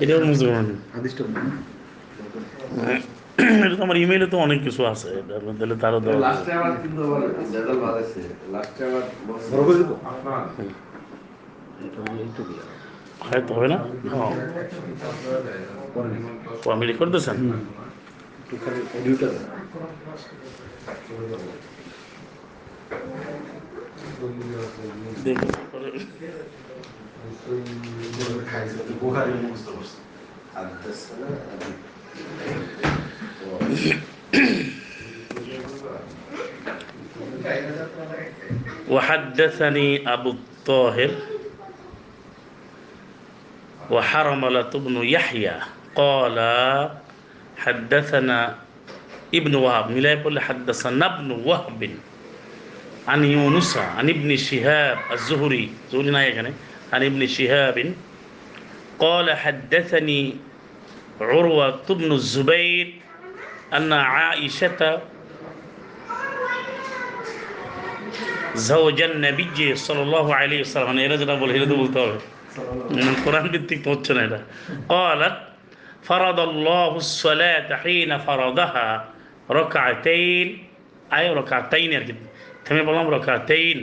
এটাও বুঝতে পারেন এটা তো আমার ইমেইলে তো অনেক কিছু আছে তাহলে তারও দেওয়া। লাস্টে আবার কিন্তু আবার জেদাল বাড়াইছে লাস্টে আবার বড় করে দিবো? হয়তো হবে না? ও, ও, রেকর্ড দিয়েছেন। দেখুন হাদ্দাসানা আবি। وحدثني أبو الطاهر وحرملة بن يحيى قال حدثنا ابن وهب ملا يقول حدثنا ابن وهب عن يونس عن ابن شهاب الزهري زهري نايا كان عن ابن شهاب قال حدثني عروة بن الزبير أن عائشة زوج النبي صلى الله عليه وسلم মানে এরা যেটা বলে এটা তো বলতে হবে উম, কোরআন ভিত্তিক তো হচ্ছে না এটা قالت فرض الله الصلاة حين فرضها ركعتين أي ركعتين আর কি থেমে বললাম ركعتين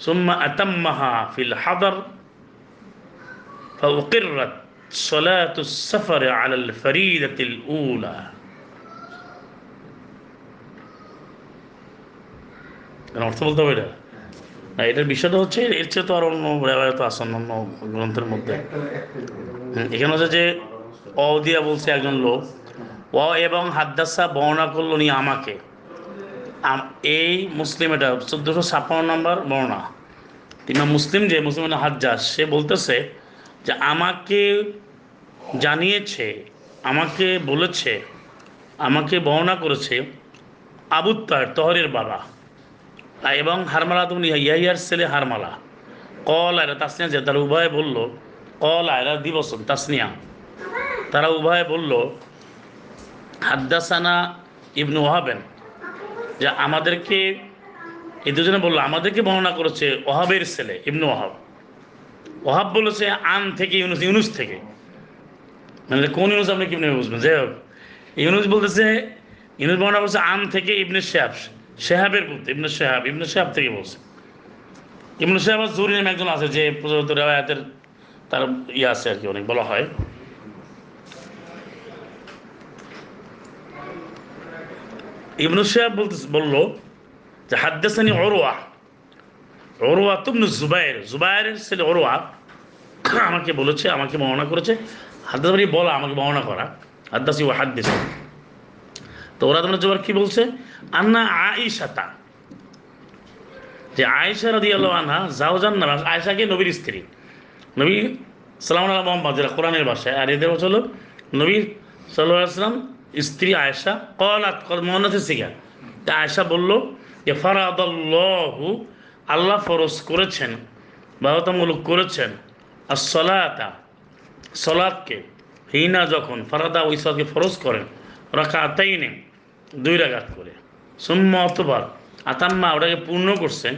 ثم أتمها في الحضر فأقرت صلاة السفر على الفريدة الأولى এর অর্থ বলতে হবে এটা না এটার বিষয়টা হচ্ছে এর চেয়ে তো আর অন্য রেওয়ায়ত আছে অন্য গ্রন্থের মধ্যে হুম, এখানে হচ্ছে যে অ দিয়া বলছে একজন লোক অ এবং হাদ্দাসা বর্ণনা করলো নি আমাকে আম- এই মুসলিম এটা চোদ্দোশো ছাপ্পান্ন নম্বর বর্ণনা ইমাম মুসলিম যে মুসলিম মানে হাজ্জাস সে বলতেছে যে আমাকে জানিয়েছে, আমাকে বলেছে, আমাকে বর্ণনা করেছে আবুত্তার তহরের বাবা। এবং হারমালা তুমি ইয়াহিয়ার ছেলে হারমালা। কল আয়রা তাসনিয়া, যে তারা উভয়ে বলল, কল আয়রা দিবসন, তাসনিয়া। তারা উভয়ে বলল, হাদ্দাসানা ইবনু ওহাবেন, যে আমাদেরকে, এই দুজনে বলল, আমাদেরকে বর্ণনা করেছে ওহাবের ছেলে ইবনু ওহাব। ওহাব বলেছে, আন থেকে ইউনুস ইউনুস থেকে। মানে কোন ইউনুস আপনি কীভাবে বুঝবেন? যাই হোক, ইউনুস বলতেছে, ইউনুস বর্ণনা বলছে আন থেকে ইবনে শেহাব, শেহাবের পুত্র, ইবনে শেহাব ইবনে শেহাব থেকে বলছে। ইবনে শেহাব জুরি নামে একজন আছে, যে প্রচলিত রেওয়ায়াতের তার ইয়ে আছে আর কি, অনেক বলা হয়। ইবনু শেহাব বলতে বলল যে, হাদ্দাসানি অরোয়া অরোয়া তুমনু জুবাইর, জুবাইরের ছেলে অরোয়া আমাকে বলেছে, আমাকে বর্ণনা করেছে হাদ্দাস বলা, আমাকে বর্ণনা করা, হাদ্দাসি ও হাদ্দিস। তো ওরা তোমরা জোবার কি বলছে? আন্না আইসাতা যে আয়েশা রাদি আল্লাহ নবীর স্ত্রী। নবী সালাম আল্লাহ মোহাম্মদ যেটা কোরআনের ভাষায়, আর এদের হচ্ছে হলো নবী সাল্লাহ সাল্লাম স্ত্রী আয়েশা, কলাত মোহাম্মদের শিখা তা আয়েশা বলল যে, ফরাদল্লাহু আল্লাহ ফরজ করেছেন, বাধ্যতামূলক করেছেন। আর সলাতা সলাদকে হিনা যখন, ফারাদা ওই সলাদকে ফরজ করেন রাখা আতাইনে দুই রাগাত করে। সুম্মা অতবার, আতাম্মা ওটাকে পূর্ণ করছেন,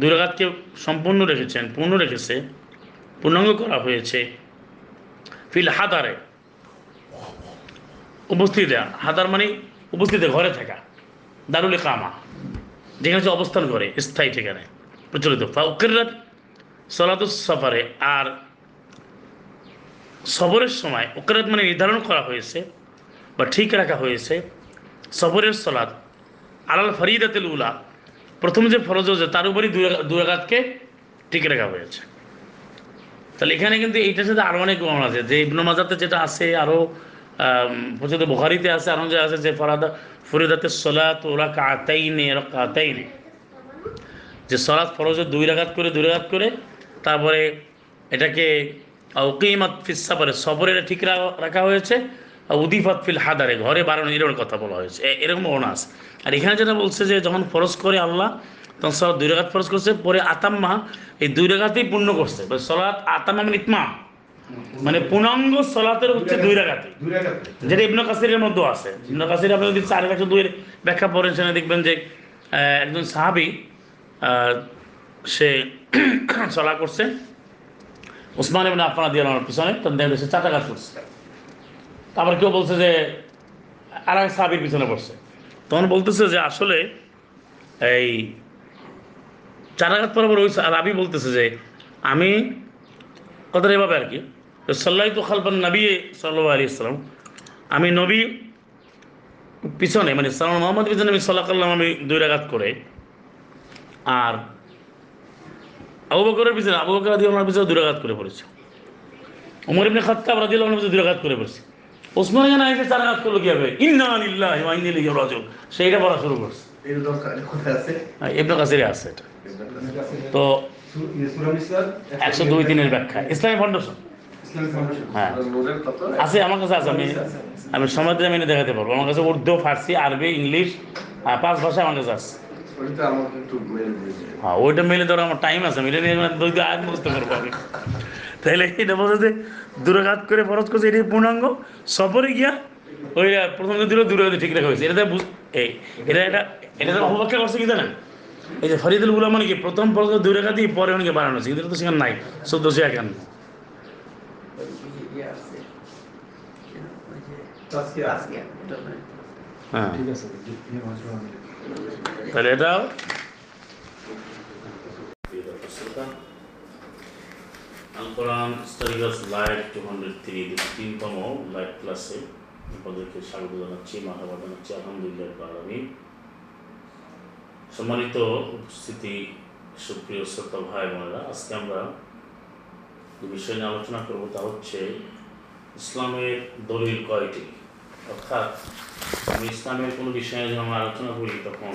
দুই রাগাতকে সম্পূর্ণ রেখেছেন, পূর্ণ রেখেছে, পূর্ণাঙ্গ করা হয়েছে। ফিল হাদারে, উপস্থিতি হাদার মানে উপস্থিতি ঘরে থাকা, দারুল কামা যেখানে সে অবস্থান করে, স্থায়ী ঠিকানায়। প্রচলিত। ফাউকিরাত সলাতুস সফারে। আর সবরের সময় ওকরাত মানে নির্ধারণ করা হয়েছে বা ঠিক রাখা হয়েছে সবরের সলাদ আলাল ফরিদাতুল উলা, প্রথম যে ফরজ হয়েছে, তার উপরই দুই রাগাতকে ঠিক রাখা হয়েছে। তাহলে এখানে কিন্তু এইটার সাথে আরও অনেক গণনা আছে। যে ইবনু মাজাতে যেটা আছে আরও প্রচলিত বুখারিতে আছে যে আছে যে ফরাদা, ফরিদাতে সলাত ওরা কাতাইনে কাতাইনে যে সলাৎ ফরজের দুই রাগাত করে, দুই রাগাত করে, তারপরে এটাকে ওকিমাত ফিস সাফারে এটা ঠিক রাখা হয়েছে উদিফাত ফিল হাদারে, ঘরে বাড়ানো এরকম কথা বলা হয়েছে। এরকম অনাস আর এখানে যেটা বলছে যে যখন ফরজ করে আল্লাহ, তখন সলাৎ দুই রাগাত ফরজ করছে, পরে আতাম্মা এই দুই রাগাতেই পূর্ণ করছে। সলাৎ আতাম্মা ইতমা মানে পূর্ণাঙ্গ সলাতের হচ্ছে দুই রাগাতে যেটা ইবনু কাসিরের মধ্যেও আছে। ইবনু কাসির আপনি যদি চার একশো দুইয়ের ব্যাখ্যা পড়েন সেখানে দেখবেন যে একজন সাহাবি সে চলা করছে। ওসমান ইবনে আফানা দিয়ে আমার পিছনে তখন দেখবে সে চাটাঘাত করছে তারপর কেউ বলছে যে আর এক সাহাবির পিছনে পড়ছে। তখন বলতেছে যে আসলে এই চারাঘাত পরাবর ওই রাবি বলতেছে যে আমি কথাটা এভাবে আর কি সাল্লাই তো খালপান নবী সাল্লু আলী ইসলাম আমি নবী পিছনে মানে সালাম মোহাম্মদ পিছনে আমি সাল্লাহ কাল্লাম আমি দুই রাগাত করে। আর আবু বকরের পিছনে আবু বকর রাদি আমার পিছনে দুই রাগাত করে পড়েছে। উমর ইবনে খাত্তাব রাদি আমার পিছনে দুই রাগাত করে পড়েছে। ওসমান এখানে এসে চার রাগাত করল কি হবে ইন্না আলিল্লাহ ইন্না রাজিউন। সেইটা পড়া শুরু করছে। হ্যাঁ, ইবনে কাসিরে আছে এটা। তো একশো দুই তিনের ব্যাখ্যা। ইসলামী ফাউন্ডেশন হ্যাঁ। আছে, আমার কাছে আছে, আমি আমি দিলে আমি দেখাতে পারব। আমার কাছে উর্দু, ফার্সি, আরবি, ইংলিশ আর পাঁচ ভাষা আমার কাছে আছে। হ্যাঁ ওইটা মিলে ধরো আমার টাইম আছে, মিলে নিয়ে দুই আগ বুঝতে পারব আমি। তাহলে এটা বলছে যে দূরঘাত করে ফরজ করছে, এটাই পূর্ণাঙ্গ। সফরে গিয়া ওই প্রথম দিল, দূরে ঠিক রাখা হয়েছে। এটা এই, এটা এটা এটা তো অপব্যাখ্যা করছে কি জানেন? এই যে ফরিদুলগুলা মানে কি, প্রথম ফরজ দুই রেখা দিয়ে পরে অনেকে বানানো হচ্ছে কিন্তু তো সেখানে নাই। চোদ্দশো একান্ন। হ্যাঁ ঠিক তাহলে এটাও আল কোরআন স্টাডিগাস লাইভ টু হান্ড্রেড থ্রি তিনতম লাইভ ক্লাসে আপনাদেরকে স্বাগত জানাচ্ছি আলহামদুলিল্লাহ আলমী সম্মানিত উপস্থিতি সুপ্রিয় শ্রোতা ভাই বোনেরা আজকে আমরা যে বিষয় নিয়ে আলোচনা করব তা হচ্ছে ইসলামের দলিল কয়টি অর্থাৎ আমি ইসলামের কোনো বিষয়ে যখন আমরা আলোচনা করি, তখন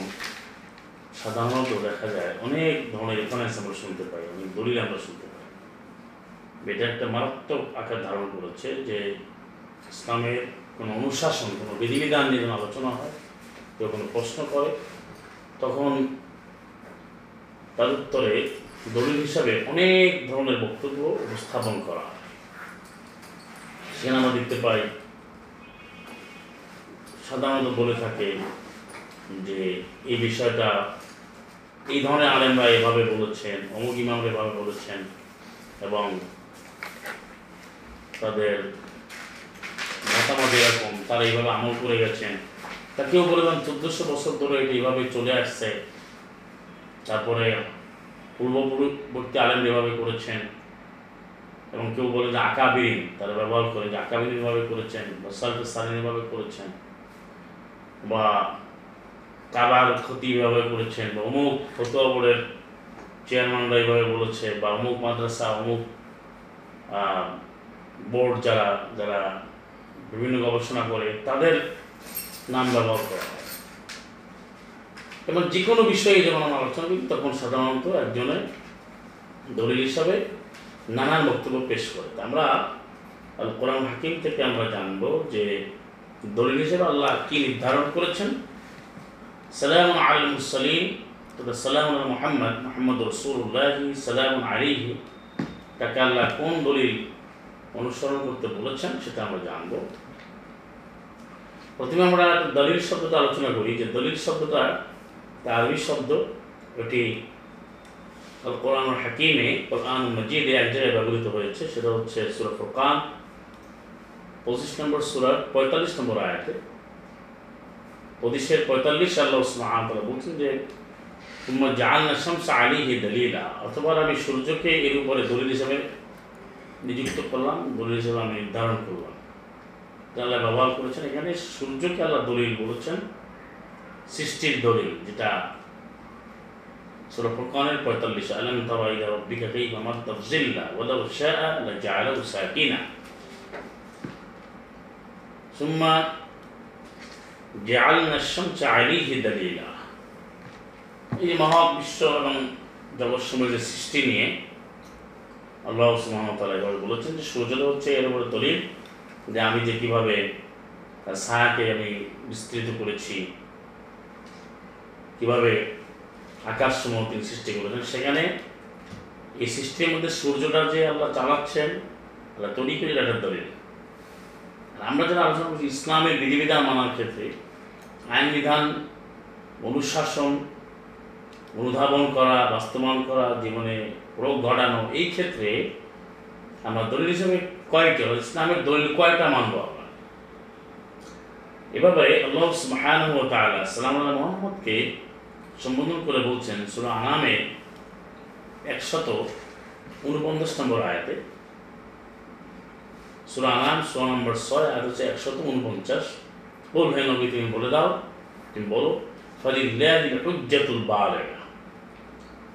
সাধারণত দেখা যায় অনেক ধরনের রেফারেন্স আমরা শুনতে পাই, অনেক দলিল আমরা শুনতে পাই। এটা একটা মারাত্মক আকার ধারণ করেছে যে ইসলামের কোনো অনুশাসন, কোনো বিধিবিধান নিয়ে যখন আলোচনা হয়, কেউ কোনো প্রশ্ন করে, তখন তার উত্তরে দলিল হিসাবে অনেক ধরনের বক্তব্য উপস্থাপন করা হয়। সেখানে আমরা দেখতে পাই সাধারণত বলে থাকে যে এই বিষয়টা, এই ধরনের আলেমরা এভাবে বলেছেন, অমুক ইমামরা এভাবে বলেছেন এবং তাদের মতামত এরকম, তারা এইভাবে আমল করে গেছেন। তা কেউ বলবেন চোদ্দশো বছর ধরে এটা এইভাবে চলে আসছে। তারপরে পূর্ববর্তী আলেম এভাবে করেছেন এবং কেউ বলে যে আকাবিরিন, তারা ব্যবহার করে যে আকাবিরিন এভাবে করেছেন, বা সালফে সালিন এভাবে করেছেন। বা কাবার ক্ষতি এভাবে করেছেন বা অমুক ফতোয়া বোর্ডের চেয়ারম্যানরা এইভাবে বলেছে বা অমুক মাদ্রাসা, অমুক বোর্ড যারা যারা বিভিন্ন গবেষণা করে, তাদের নাম ব্যবহার করা এবং যে কোনো বিষয়ে যখন আমরা আলোচনা করি, তখন সাধারণত একজনের দলিল হিসাবে নানান বক্তব্য পেশ করে। আমরা কোরআন হাকিম থেকে আমরা জানব যে দলিল হিসেবে আল্লাহ কি নির্ধারণ করেছেন? সালাম আল মুসলিম তথা সালাম মোহাম্মদ মোহাম্মদ রসুল্লাহ সালাম আলিহি তাকে আল্লাহ কোন দলিল অনুসরণ করতে বলেছেন সেটা আমরা জানব। প্রথমে আমরা দলিল শব্দটা আলোচনা করি। যে দলিল শব্দটা একটা আরবি শব্দ, এটি কোরআন হাকিমে কোরআন মজিদে এক জায়গায় ব্যবহৃত হয়েছে, সেটা হচ্ছে সুরা ফুরকান। পঁচিশ নম্বর সুরার পঁয়তাল্লিশ নম্বর আয়াতে। পঁচিশের পঁয়তাল্লিশ আল্লাহ তারা বলছেন যে তুম্মা জাহান্না শামসা আলিহি দলিলা অথবা আমি সূর্যকে এর উপরে দলিল হিসেবে নিযুক্ত করলাম, দলিল হিসেবে আমি নির্ধারণ করলাম। আল্লাহ ব্যবহার করেছেন এখানে, সূর্যকে আল্লাহ দলিল বলেছেন, সৃষ্টির দলিল, যেটা সুরা পঁয়তাল্লিশ, আলম তারা ইলা রব্বিকা কাইফা যিল্লা ওয়ালাউ শাআ লাজআলাহু সাকিনা ثم جعلنا الشمس عليه دليلا এই মহাবিশ্ব এবং জগৎসমূহের সৃষ্টি নিয়ে আল্লাহ সুমতলা এভাবে বলেছেন যে সূর্যটা হচ্ছে এর উপরে দলিল যে আমি যে কীভাবে তার ছায়াকে আমি বিস্তৃত করেছি কিভাবে আকাশসমূহ তিনি সৃষ্টি করেছেন সেখানে এই সৃষ্টির মধ্যে সূর্যটা যে আল্লাহ চালাচ্ছেন আল্লাহ তৈরি করে রাখার দলিল আর আমরা যারা আলোচনা করছি, ইসলামের বিধিবিধান মানার ক্ষেত্রে আইন বিধান, অনুশাসন, অনুধাবন করা, বাস্তবায়ন করা, জীবনে রোগ ঘটানো, এই ক্ষেত্রে আমরা দলিল হিসেবে কয়টা ইসলামের দলিল কয়টা মানব এভাবে আল্লাহ মুহাম্মদকে সম্বোধন করে বলছেন, সূরা আনামে একশত উনপঞ্চাশ নম্বর আয়াতে সূরা আনাম নম্বর ছয় আর হচ্ছে একশত উনপঞ্চাশ। বল হে নবী, তুমি বলে দাও, তুমি বলো ফালিল্লাহিল হুজ্জাতুল বালিগা,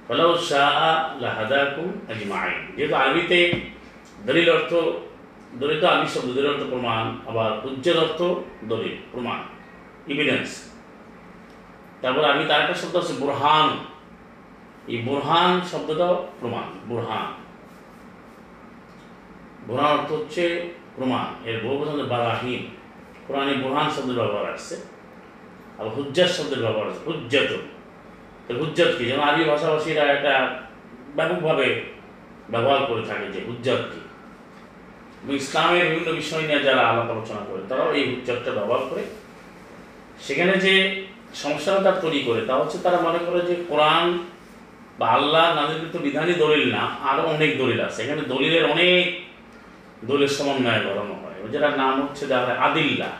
ফালাউ শাআ লাহাদাকুম আজমাইন। যেহেতু আরবিতে দলিল অর্থ, দলিল তো আরবি শব্দ, দলিল অর্থ প্রমাণ, আবার হুজ্জাত অর্থ দলিল, প্রমাণ ইভিডেন্স তারপর আরবি তার একটা শব্দ আছে বুরহান। এই বুরহান শব্দটাও প্রমাণ, বুরহান। বুরহান অর্থ হচ্ছে প্রমাণ। এর বহু বছর বারাহিম কোরআনে বুরহান শব্দের ব্যবহার আসছে আর হুজ্জাত শব্দের ব্যবহার আছে হুজ্জাত হুজ্জাত কি? যেমন আরবি ভাষাভাষীরা এটা ব্যাপকভাবে ব্যবহার করে থাকে যে হুজ্জাত কি। ইসলামের বিভিন্ন বিষয় নিয়ে যারা আলাপ আলোচনা করে, তারাও এই হুজ্জাতটা ব্যবহার করে। সেখানে যে সমস্যাটা তারা তৈরি করে, তা হচ্ছে তারা মনে করে যে কোরআন বা আল্লাহ নাজিলকৃত বিধানই দলিল না আরও অনেক দলিল আছে। এখানে দলিলের অনেক দলিলের সমন্বয় করানো হয় যেটার নাম হচ্ছে যারা আদিল্লা।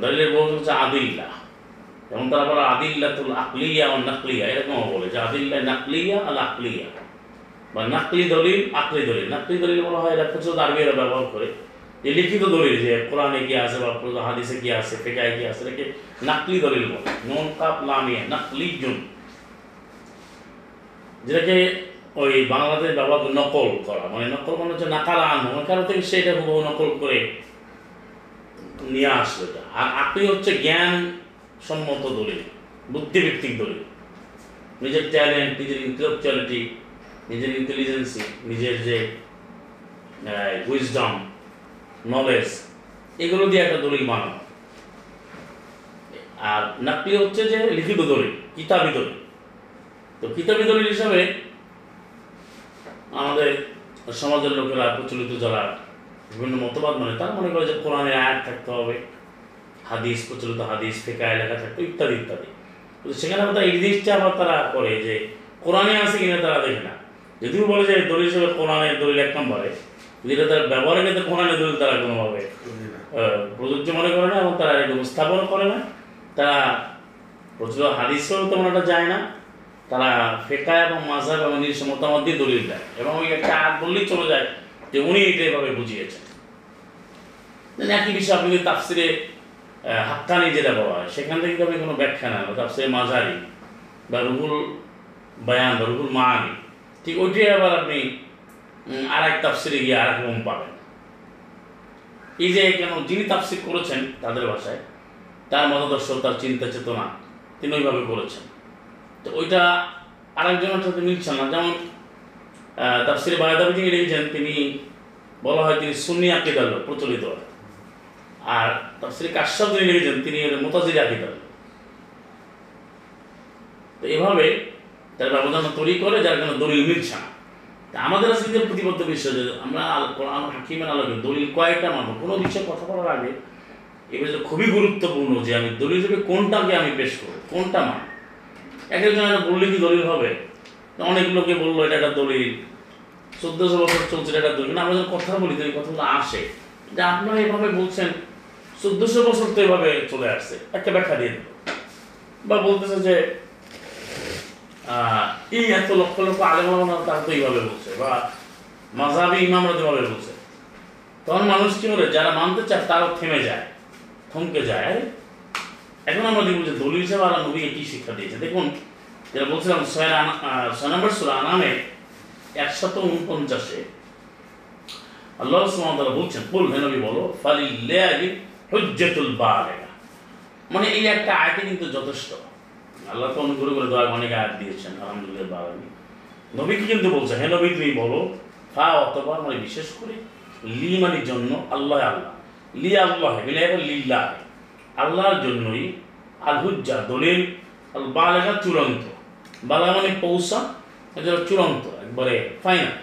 দলিলের বলতে হচ্ছে আদিল্লা। যেমন তারা বলে আদিল্লাতুল আকলিয়া ও নাকলিয়া এরকম বলে যে আদিল্লা নাকলিয়া আল আকলিয়া। বা নাকলি দলিল, আকলি দলিল। নাকলি দলিল বলা হয় এটা প্রচুর আরবিরা ব্যবহার করে। যে লিখিত দলিল, যে কোরআনে কি আছে বা হাদিসে কি আছে ফেকায় কি আছে, এটাকে নাকলি দলিল বলে। নন, কাপ, লামিয়া নাকলি জুন যেটাকে ওই বাংলাতে ব্যবহার নকল করা। মানে নকল মানে হচ্ছে নাকালা আনো। কারও থেকে সেটা হুবহু নকল করে নিয়ে আসলো আর আপনি হচ্ছে জ্ঞান সম্মত দলিল, বুদ্ধিভিত্তিক দলিল। নিজের ট্যালেন্ট নিজের ইন্টেলেকচুয়ালিটি নিজের ইন্টেলিজেন্সি নিজের যে উইজডম নলেজ এগুলো দিয়ে একটা দলিল বানানো। আর নাকলি হচ্ছে যে লিখিত দলিল, কিতাবি দলিল। তো কিতাবি দলিল হিসাবে আমাদের সমাজের লোকেরা প্রচলিত যারা বিভিন্ন মতবাদ মানে তারা মনে করে যে কোরআনে আয়াত থাকতে হবে হাদিস প্রচলিত হাদিস ফেকা লেখা থাকতো ইত্যাদি ইত্যাদি। কিন্তু সেখানে আবার এই জিনিসটা আবার তারা করে যে কোরআনে আছে কিনা তারা দেখে না। যদিও বলে যে দলিল হিসেবে কোরআনের দলিল এক নম্বরে যেটা তার ব্যবহারের ক্ষেত্রে কোরআনের দলিল তারা কোনোভাবে প্রযোজ্য মনে করে না এবং তারা এটা উপস্থাপন করে না। তারা প্রচলিত হাদিসেও তেমন একটা যায় না। তারা ফেকা এবং মাঝাব এবং নিজস্ব মতামত দিয়ে দলিল দেয় এবং ওই একটা আয়াত বললেই চলে যায় যে উনি এটা এভাবে বুঝিয়েছেন। একই বিষয় আপনি যদি তাফসিরে হাক্কানি যেটা বলা হয়, সেখান থেকে তবে কোনো ব্যাখ্যা না। তাফসিরে মাঝারি বা রুহুল বায়ান বা রুহুল মাহানি ঠিক ওইটাই আবার আপনি আর এক তাফসিরে গিয়ে আর এক রকম পাবেন। এই যে কেন যিনি তাফসির করেছেন তাদের ভাষায়, তার মতাদর্শ, তার চিন্তা, চেতনা, তিনি ওইভাবে করেছেন তো ওইটা আরেকজনের সাথে মিলছে না। যেমন তাফসিরে বায়দাবি যিনি লিখেছেন তিনি বলা হয় তিনি সুন্নি আকিদার লোক, প্রচলিত। আর তাফসিরে কাশ্যাপ যিনি লিখেছেন তিনি মোতাজির আকিদার তো এভাবে তার ব্যবধান তৈরি করে যার কোনো দলিল মিলছে না। আমাদের আজকে যে প্রতিবদ্ধ বিষয় যে আমরা কোরআন হাকিমের আলোকে দলিল কয়েকটা মানব? কোনো বিষয়ে কথা বলার আগে বিষয়টা খুবই গুরুত্বপূর্ণ যে আমি দলিল হিসেবে কোনটাকে আমি পেশ করব কোনটা মান এক একজন একটা বললে কি দলিল হবে? অনেক লোকে বলল এটা একটা দলিল। চোদ্দশো বছর চলছে এটা দলিল। আমরা যখন কথা বলি তো কথাগুলো আসে। যে আপনারা এভাবে বলছেন, চোদ্দশো বছর তো এভাবে চলে আসছে। একটা ব্যাখ্যা দিয়ে বা বলতেছে যে এই এত লক্ষ লক্ষ আলেম আলেমরা তারা তো এইভাবে বলছে, বা মাঝাবি ইমামরা যেভাবে বলছে। তখন মানুষ কি বলে, যারা মানতে চায় তারাও থেমে যায়, থমকে যায়। এখন আমরা দেখব যে দলিল হিসেবে আল্লাহ নবীকে কি শিক্ষা দিয়েছে দেখুন, যেটা বলছিলাম, ছয় ছয় নম্বর সুরা আনামে একশত উনপঞ্চাশে আল্লাহ সুবহানাহু বলছেন বল হে নবী বলো, ফালিল্লাহি হুজ্জাতুল মানে এই একটা আয়াতে কিন্তু যথেষ্ট। আল্লাহ তো অনুগ্রহ করে দয়া অনেক আয়াত দিয়েছেন, আলহামদুলিল্লাহ বালামি নবীকে কিন্তু বলছে, হে নবী, তুমি বলো, ফা অথবা মানে বিশেষ করে লি মানে জন্য আল্লাহ আল্লাহ। লি আল্লাহ লিল্লাহ। আল্লাহর জন্যই আল হুজ্জা দলিল আল বালেগা চূড়ান্ত। বালা মানে পৌঁছা এটা চূড়ান্ত, একবারে ফাইনাল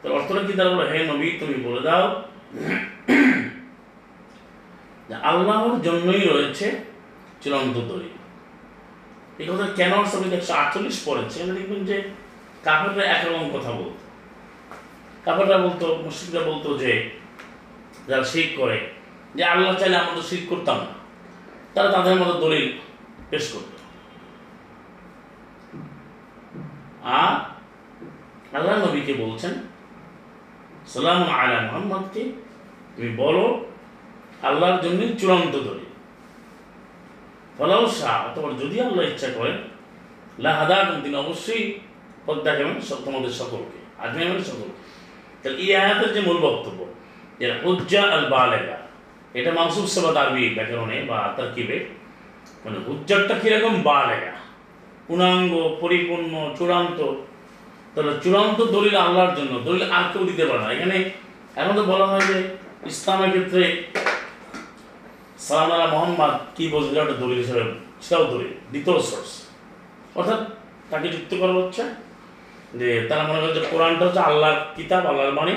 তো অর্থটা কি? তারা হে নবী, তুমি বলে দাও আল্লাহর জন্যই রয়েছে চূড়ান্ত দলিল। এই কথা কেন সবাই একশো আটচল্লিশ পড়েছে। এখানে দেখবেন যে কাপড়রা একরকম কথা বলতো। কাপড়রা বলতো মুসলিমরা বলতো যে, যারা শিখ করে যে আল্লাহ চাইলে আমরা তো শিখ করতাম তারা তাদের মতো দলিল পেশ করত। আল্লাহ নবীকে বলছেন, সালাম আলা মোহাম্মদকে, তুমি বলো, আল্লাহর জন্য চূড়ান্ত দলিল। ফলাও শাহ, অথবা যদি আল্লাহ ইচ্ছা করেন লাহাদা তিনি অবশ্যই দেখাবেন সব- তোমাদের সকলকে আজমাইবেন সকলকে। তাহলে আয়াতের যে মূল বক্তব্য, যে হুজ্জা আল বালেগা এটা মানসুব সেবাদ আরবি ব্যাকরণে বা তার তারকিবে। মানে হুজ্জারটা কীরকম বালেগা পূর্ণাঙ্গ, পরিপূর্ণ, চূড়ান্ত। তাহলে চূড়ান্ত দলিল আল্লাহর জন্য। দলিল আর কেউ দিতে পারে না। এখানে এখন তো বলা হয় যে ইসলামের ক্ষেত্রে সালাম আল্লাহ মোহাম্মদ কি বলছে এটা একটা দলিল হিসেবে, সেটাও দলিল, দ্বিতীয় সোর্স অর্থাৎ তাকে যুক্ত করা হচ্ছে যে তারা মনে করে যে কোরআনটা হচ্ছে আল্লাহর কিতাব, আল্লাহর বাণী,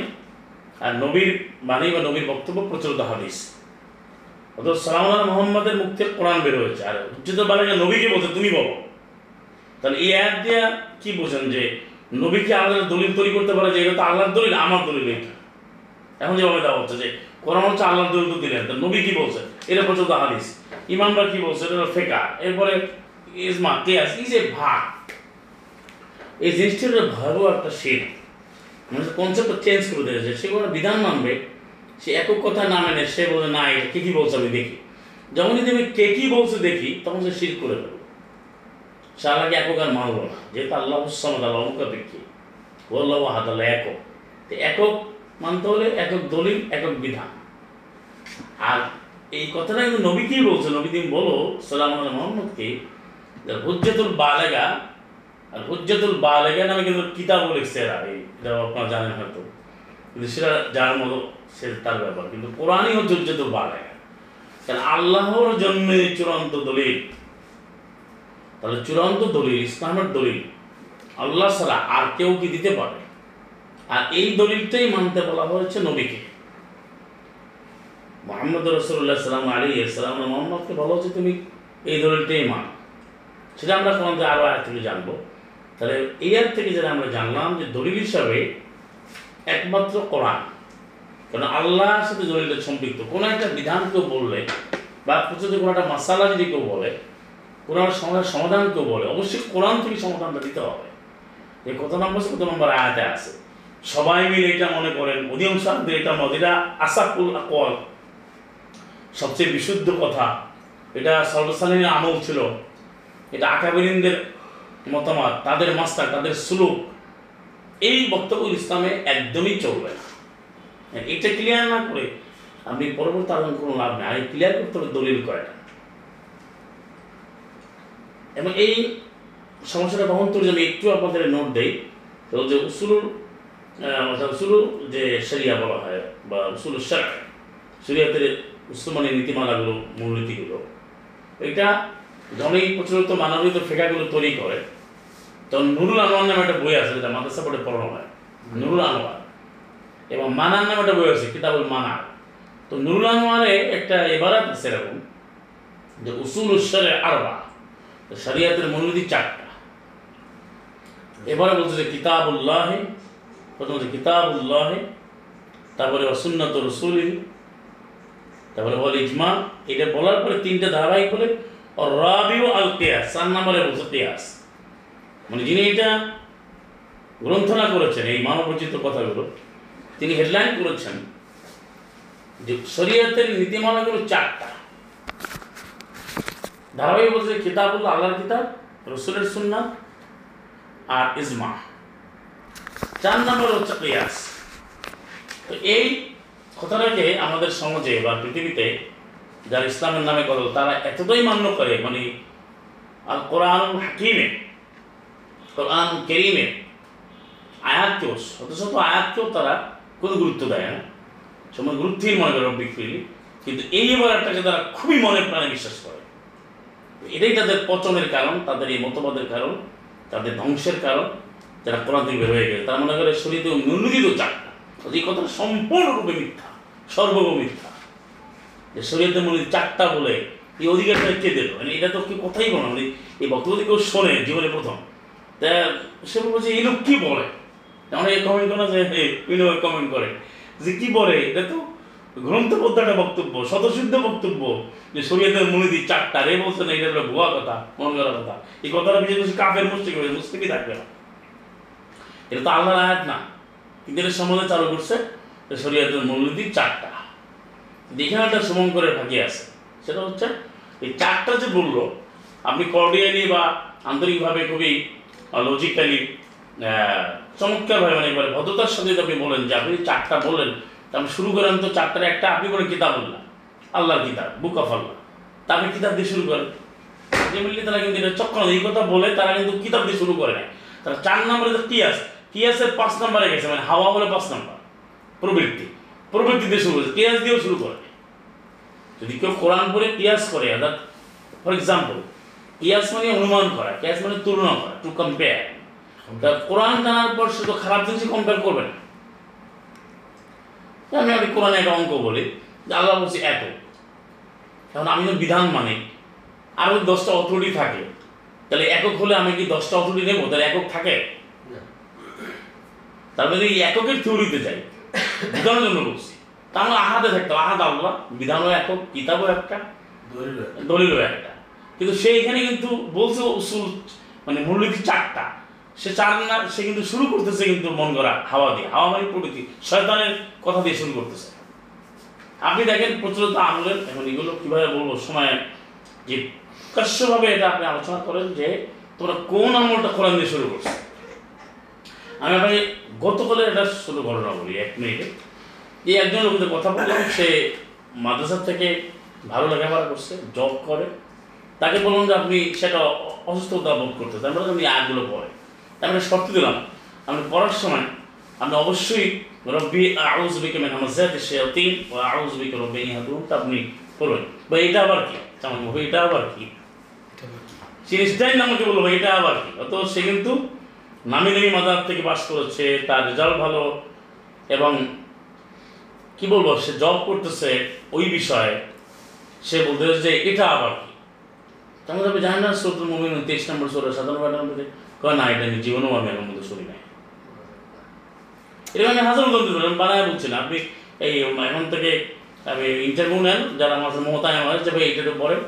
আর নবীর বাণী বা নবীর বক্তব্য প্রচলিত হাদিস। অর্থাৎ সালাম আল্লাহ মোহাম্মদের মুখ থেকে কোরআন বের হয়েছে। আর উচ্চিত বালাকে নবীকে বলছে, তুমি বলো। তাহলে এই অ্যাপ দিয়া কি বোঝেন যে নবীকে আল্লাহ দলিল তৈরি করতে পারে যে এটা তো আল্লাহর দলিল, আমার দলিল এটা। এখন যেভাবে দেওয়া হচ্ছে যে কোরআন হচ্ছে আল্লাহর দলিল তো দিলেন, তা নবী কি বলছে? এটা পর্যন্ত হাদিস। ইমামরা কি বলছে? এটা ফেকা। এরপরে ইজমা, কেয়াস, এই যে ভাগ, এই জিনিসটির ভয়াবহ একটা শেড মানে কনসেপ্টটা চেঞ্জ করে দিয়েছে। সে কোনো বিধান মানবে সে একক কথা না মেনে, সে বলে, না, এটা কে কি বলছে, আমি দেখি। যখনই তুমি কে কি বলছে, দেখি, তখন সে শির করে দেবো সে আল্লাহকে একক আর মানলো না। যেহেতু আল্লাহ সামাদ আল্লাহ অমুকাপেক্ষী বললাম হাত আল্লাহ একক। তো একক মানতে হলে একক দলিল, একক বিধান। আর এই কথাটা কিন্তু নবীকেই বলছে। নবী তুমি বলো, সালাম আল্লাহ মোহাম্মদকে হুজ্জাতুল বালেগা, আর হুজ্জাতুল বালেগা নামে কিন্তু কিতাবও লিখছে এরা। এই এটা আপনারা জানেন হয়তো। কিন্তু সেটা যার মতো সে তার ব্যাপার। কিন্তু কোরআনই হচ্ছে হুজ্জাতুল বালেগা কারণ আল্লাহর জন্য চূড়ান্ত দলিল। তাহলে চূড়ান্ত দলিল, ইসলামের দলিল। আল্লাহ ছাড়া আর কেউ কি দিতে পারে? আর এই দলিলটাই মানতে বলা হয়েছে নবীকে। মোহাম্মদ রসুল্লাহ সাল্লাম আলী সাল্লাম মোহাম্মদকে বলা হচ্ছে তুমি এই দলিলটাই মান। সেটা আমরা কোন আরও আয়াত থেকে জানব। তাহলে এই আয়াত থেকে যেটা আমরা জানলাম যে দলিল হিসাবে একমাত্র কোরআন। কারণ আল্লাহর সাথে দলিলটা সম্পৃক্ত। কোনো একটা বিধান কেউ বললে বা যদি কোনো একটা মাসালা যদি কেউ বলে, কোনো একটা সমাধান কেউ বলে, অবশ্যই কোরআন থেকে সমাধানটা দিতে হবে। এই কত নম্বর কত নম্বর আয়াতে আছে। সবাই মিলে এটা মনে করেন অধিকাংশ এটা মত। এটা আসাকুল আকল সবচেয়ে বিশুদ্ধ কথা। এটা সর্বস্থানীয় আমল ছিল। এটা আকাবিরিনদের মতামত, তাদের মাস্টার, তাদের সুলুক। এই বক্তব্য ইসলামে একদমই চলবে না। এটা ক্লিয়ার না করে আপনি পরবর্তী আলোচনা কোনো লাভ নেই। আগে ক্লিয়ার করতে হবে দলিল কয়টা। এবং এই সমস্যাটা কখন তুলে আমি একটু আপনাদের নোট দেই, তো যে উসুলুর উসুলু যে শরিয়া বলা হয়, বা উসুলু শাক শরিয়াতের উসলমানের নীতিমালাগুলো, মূলনীতিগুলো, এটা যখনই প্রচলিত মানবিত ফেকাগুলো তৈরি করে। তখন নুরুল আনোয়ার নামে একটা বই আছে, যেটা মাদ্রাসা পড়ে পড়ানো হয়। নুরুল আনোয়ার। এবং মানার নামে একটা বই আছে, কিতাবুল মানার। তো নুরুল আনোয়ারে একটা এবারাত আছে এরকম, যে উসুল উসরে আরবা শরিয়াতের মূলনীতি চারটা। এবারে বলছে যে কিতাবুল্লাহ প্রথম হচ্ছে কিতাবুল্লাহ, তারপরে সুন্নত রসুল তারপরে বলে ইজমা, এটা বলার পরে তিনটে ধারাবাহিক বলে রাবিও আল কেয়াস চার নম্বরে বলছে কেয়াস। মানে যিনি এটা গ্রন্থনা করেছেন, এই মানবরচিত কথাগুলো তিনি হেডলাইন করেছেন যে শরীয়তের নীতিমালাগুলো চারটা। ধারাবাহিক বলছে কিতাবুল্লাহ আল্লাহর কিতাব রসুলের সুন্না আর ইজমা। চার নম্বর হচ্ছে তো এই কথাটাকে আমাদের সমাজে বা পৃথিবীতে যারা ইসলামের নামে বলে, তারা এতটাই মান্য করে মানে আর কোরআন হাকিমে কোরআন কেরিমে আয়াতকেও শত শত আয়াতকেও তারা কোনো গুরুত্ব দেয় না। সময় গুরুত্বহীন মনে করে রব্বিক ফিলি কিন্তু এই এবারটাকে তারা খুবই মনে প্রাণে বিশ্বাস করে। এটাই তাদের পচনের কারণ, তাদের এই মতবাদের কারণ, তাদের ধ্বংসের কারণ, যারা কোরআন থেকে বের হয়ে গেছে। তারা মনে করে শরীরে ন্যূনদিত চারটা এই কথাটা সম্পূর্ণরূপে মিথ্যা, সর্বগ মিথ্যা। যে শরীয়তে মনে চারটা বলে এই অধিকারটা কে দেবে? মানে এটা তো কেউ কথাই বলে মানে এই বক্তব্য কেউ শোনে, জীবনে প্রথম। তা সে বলছে এই লোক কি বলে? অনেকে কমেন্ট করে যে বিনয় কমেন্ট করে। যে কি বলে এটা তো গ্রন্থবদ্ধ একটা বক্তব্য, স্বতঃসিদ্ধ বক্তব্য, যে শরীয়তের মূলনীতি চারটা, রে বলছে না, এটা হলো ভুয়া কথা, মন করা কথা। এই কথাটা বিশেষ করে কাফের মুসলিম হবে মুসলিমই থাকবে না। এটা তো আল্লাহর আয়াত না। কিন্তু এটা সম্বন্ধে চালু করছে শরীয়তের মূলনীতি চারটা। এখানে একটা শুভঙ্করের ফাঁকি আছে। সেটা হচ্ছে, এই চারটা যে বলল, আপনি কর্ডিয়ালি বা আন্তরিকভাবে খুবই লজিক্যালি চমৎকারভাবে মানে একবারে ভদ্রতার সাথে আপনি বলেন যে আপনি চারটা বললেন তা আপনি শুরু করেন তো চারটার একটা আপনি করে কিতাব বললেন আল্লাহর কিতাব বুক অফ আল্লাহ তা আপনি কিতাব দিয়ে শুরু করেন। যেমনি তারা কিন্তু এটা চক্র এই কথা বলে তারা কিন্তু কিতাব দিয়ে শুরু করে নেয় তারা চার নম্বরে যে কিয়াস, কিয়াসের পাঁচ নম্বরে গেছে মানে হাওয়া হলে পাঁচ নম্বর, প্রবৃত্তি। প্রবৃত্তি দিয়ে শুরু করেছে, কিয়াস দিয়েও শুরু করে। যদি কেউ কোরআন পড়ে, কিয়াস করে, অর্থাৎ ফর এক্সাম্পল কিয়াস মানে অনুমান করা, কিয়াস মানে তুলনা করা টু কম্পেয়ার তা কোরআন জানার পর তো খারাপ জিনিস কম্পেয়ার করবে না। আমি আমি কোরআনে একটা অঙ্ক বলি যে আল্লাহ বলছি এত। এখন আমি তো বিধান মানে আরও দশটা অথরিটি থাকে তাহলে একক হলে আমি কি দশটা অথরিটি নেব? তাহলে একক থাকে? তার মানে এই এককের থিওরিতে যাই। বিধানের জন্য বলছি। তা আমরা আহাদে থাকতাম আহাদ আল্লাহ বিধানও একক কিতাবও একটা দলিলও একটা। কিন্তু সে এখানে কিন্তু বলছে উসুল মানে মূলনীতি চারটা। সে চার না, সে কিন্তু শুরু করতেছে কিন্তু মন করা হাওয়া দিয়ে। হাওয়া মানে প্রকৃতি। শয়তানের কথা দিয়ে শুরু করতেছে। আপনি দেখেন প্রচলিত আমলের, এখন এগুলো কীভাবে বলব, সময় যে প্রকাশ্যভাবে এটা আপনি আলোচনা করেন যে তোমরা কোন আমলটা কোরআন দিয়ে শুরু করছ। আমি আপনাকে গতকালের একটা ছোটো ঘটনা বলি, এক মিনিটে। এই একজন লোকের কথা বললাম, সে মাদ্রাসা থেকে ভালো লেখাপড়া করছে জব করে। তাকে বললাম যে আপনি সেটা অসুস্থতা বোধ করতে তার মানে আপনি আয়াতগুলো পড়ে মানে শর্ত দিলাম আপনি পড়ার সময় আপনি অবশ্যই রব্বি আউজ বিকে মেন হামাজাত শায়াতিন ও আউজ বিকে রব্বি তা আপনি পড়বেন। বা এটা আবার কি? যেমন হবে এটা আবার কি? জিনিসটাই আমাকে বলব এটা আবার কি? অত সে কিন্তু নামি দামি মাদার থেকে পাস করেছে তার রেজাল্ট ভালো এবং কি বলব সে জব করতেছে ওই বিষয়ে। সে বলতেছে যে এটা আবার কি? তাহলে না সত্তর মুমিন তেইশ নম্বর সোরে সাধারণ কয় না, এটা আমি জীবনেও আমি আমার মধ্যে শুনি নাই। এটা আমি হাজার দিতে বানায় বলছি না আপনি এই, এখন থেকে আমি ইন্টারভিউ নেন, যারা আমার সাথে মমতায় আমার যে ভাই এটা পড়েন,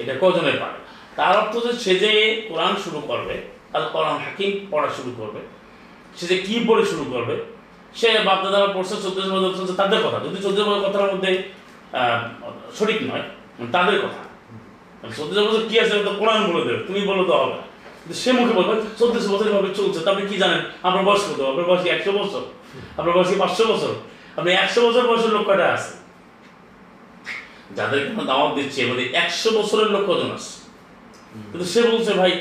এটা কজনের পারে তার অর্থ যে সে যে কোরআন শুরু করবে আল কোরআন হাকিম পড়া শুরু করবে, সে যে কী পড়ে শুরু করবে, সে বাপদাদারা পড়ছে চোদ্দ বছর চলছে, তাদের কথা। যদি চোদ্দ বছর কথার মধ্যে সঠিক নয়, তাদের কথা। চোদ্দ বছর কি আছে কোরআন বলে দেবে, তুমি বলো তো হবে না। সে মুখে বলবে চোদ্দশো বছর এভাবে চলছে। তা আপনি কি জানেন? আপনার বয়স কত? আপনার বয়স একশো বছর? আপনার বয়স পাঁচশো বছর? আপনি একশো বছর বয়সের লোক কটা আছে? যাদেরকে আমরা দাওয়াত দিচ্ছি এবারে একশো বছরের লোক কজন আছে? কিন্তু সে বলছে ভাই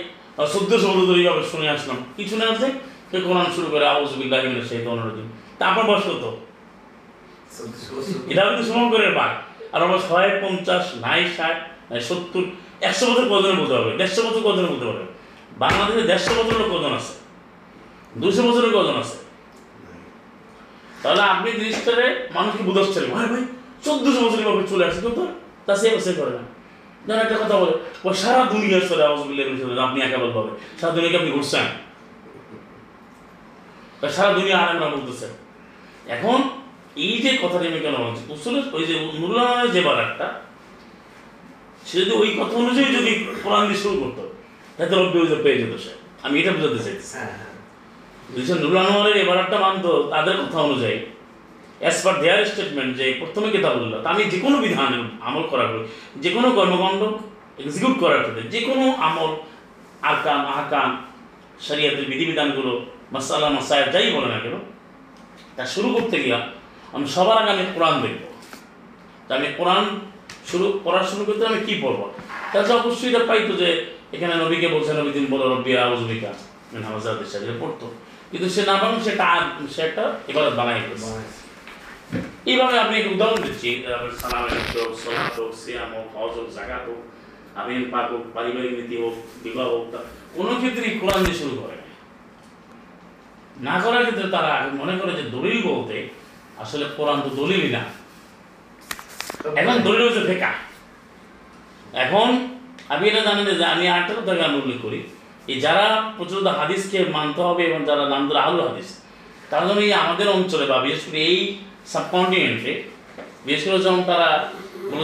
চোদ্দশো বছর এইভাবে শুনে আসলাম। কি শুনে আসছে সে কোরআন শুরু করে আউজ বিল্লাহ সেই তনরজিম তা আপনার বয়স কত? এটা কিন্তু শুভঙ্করের বাঘ আর আমার ছয় পঞ্চাশ নাই ষাট নাই সত্তর একশো বছর কজনে বলতে পারবে? দেড়শো বছর কজনে বলতে পারবে? বাংলাদেশে দেড়শো বছরের কজন আছে? দুশো বছরের কজন আছে? তাহলে আপনি জিনিসটারে মানুষকে বুঝাচ্ছেন, ভাই ভাই, চোদ্দশো বছর এভাবে চলে আসছে, কিন্তু তা সে সে করে না। যেমন একটা কথা বলে ও সারা দুনিয়ার সাথে আওয়াজ বিল্লাহ আপনি একা হবে। সারা দুনিয়াকে আপনি ঘুরছেন। সারা দুনিয়া আর আমরা বলতেছেন এখন এই যে কথাটি আমি কেন বলছি উসুল ওই যে নুরুল্লাহের যে বারাকটা, সে যদি ওই কথা অনুযায়ী যদি কোরআন দিয়ে শুরু করতো রব্বি ওই যে পেয়ে যেত সে। আমি এটা বোঝাতে চাইছি যদি সে নুরুল আনোয়ারের এই বারাকটা মানতো তাদের কথা অনুযায়ী অ্যাজ পার দেয়ার স্টেটমেন্ট যে প্রথমে কিতাবুল্লাহ আমি যে কোনো বিধান আমল করার যে কোনো কর্মকাণ্ড এক্সিকিউট করার ক্ষেত্রে যে কোনো আমল আকাম আহকাম শরিয়াতের বিধিবিধানগুলো মাসাল্লাহ মাসায় যাই বলে না কেন তা শুরু করতে গিয়া আমি সবার আগে আমি কোরআন দেখব। তা আমি কোরআন শুরু পড়া শুরু করতে আমি কি পড়ব? তাহলে অবশ্যই এটা পাইতো যে এখানে নবীকে বলছে, নবী দিন বলো, রব্বি আউজবিকা হামাজাদের সাথে পড়তো। কিন্তু সে না পারল সেটা সে একটা এবার বানাই এইভাবে আমি একটা উদাহরণ দিচ্ছি। তারপরে সালাম হোক সলাত হোক সিয়াম হোক, হজ হোক জাকাত হোক, আমিন, পাক হোক, পারিবারিক নীতি হোক, বিবাহ হোক কোনো ক্ষেত্রেই কোরআন দিয়ে শুরু করে। না করার ক্ষেত্রে তারা মনে করে যে দলিল বলতে আসলে কোরআন তো দলিলই না। এখন দলিল হচ্ছে ফেকা। এখন আমি এটা জানি যে আমি আরেকটা কথা আমি উল্লেখ করি। এই যারা প্রচলিত হাদিসকে মানতে হবে এবং যারা নাম ধরে আহুল হাদিস, তার জন্য এই আমাদের অঞ্চলে বা বিশেষ করে এই সাবকন্টিনেন্টে বিশেষ করে যখন তারা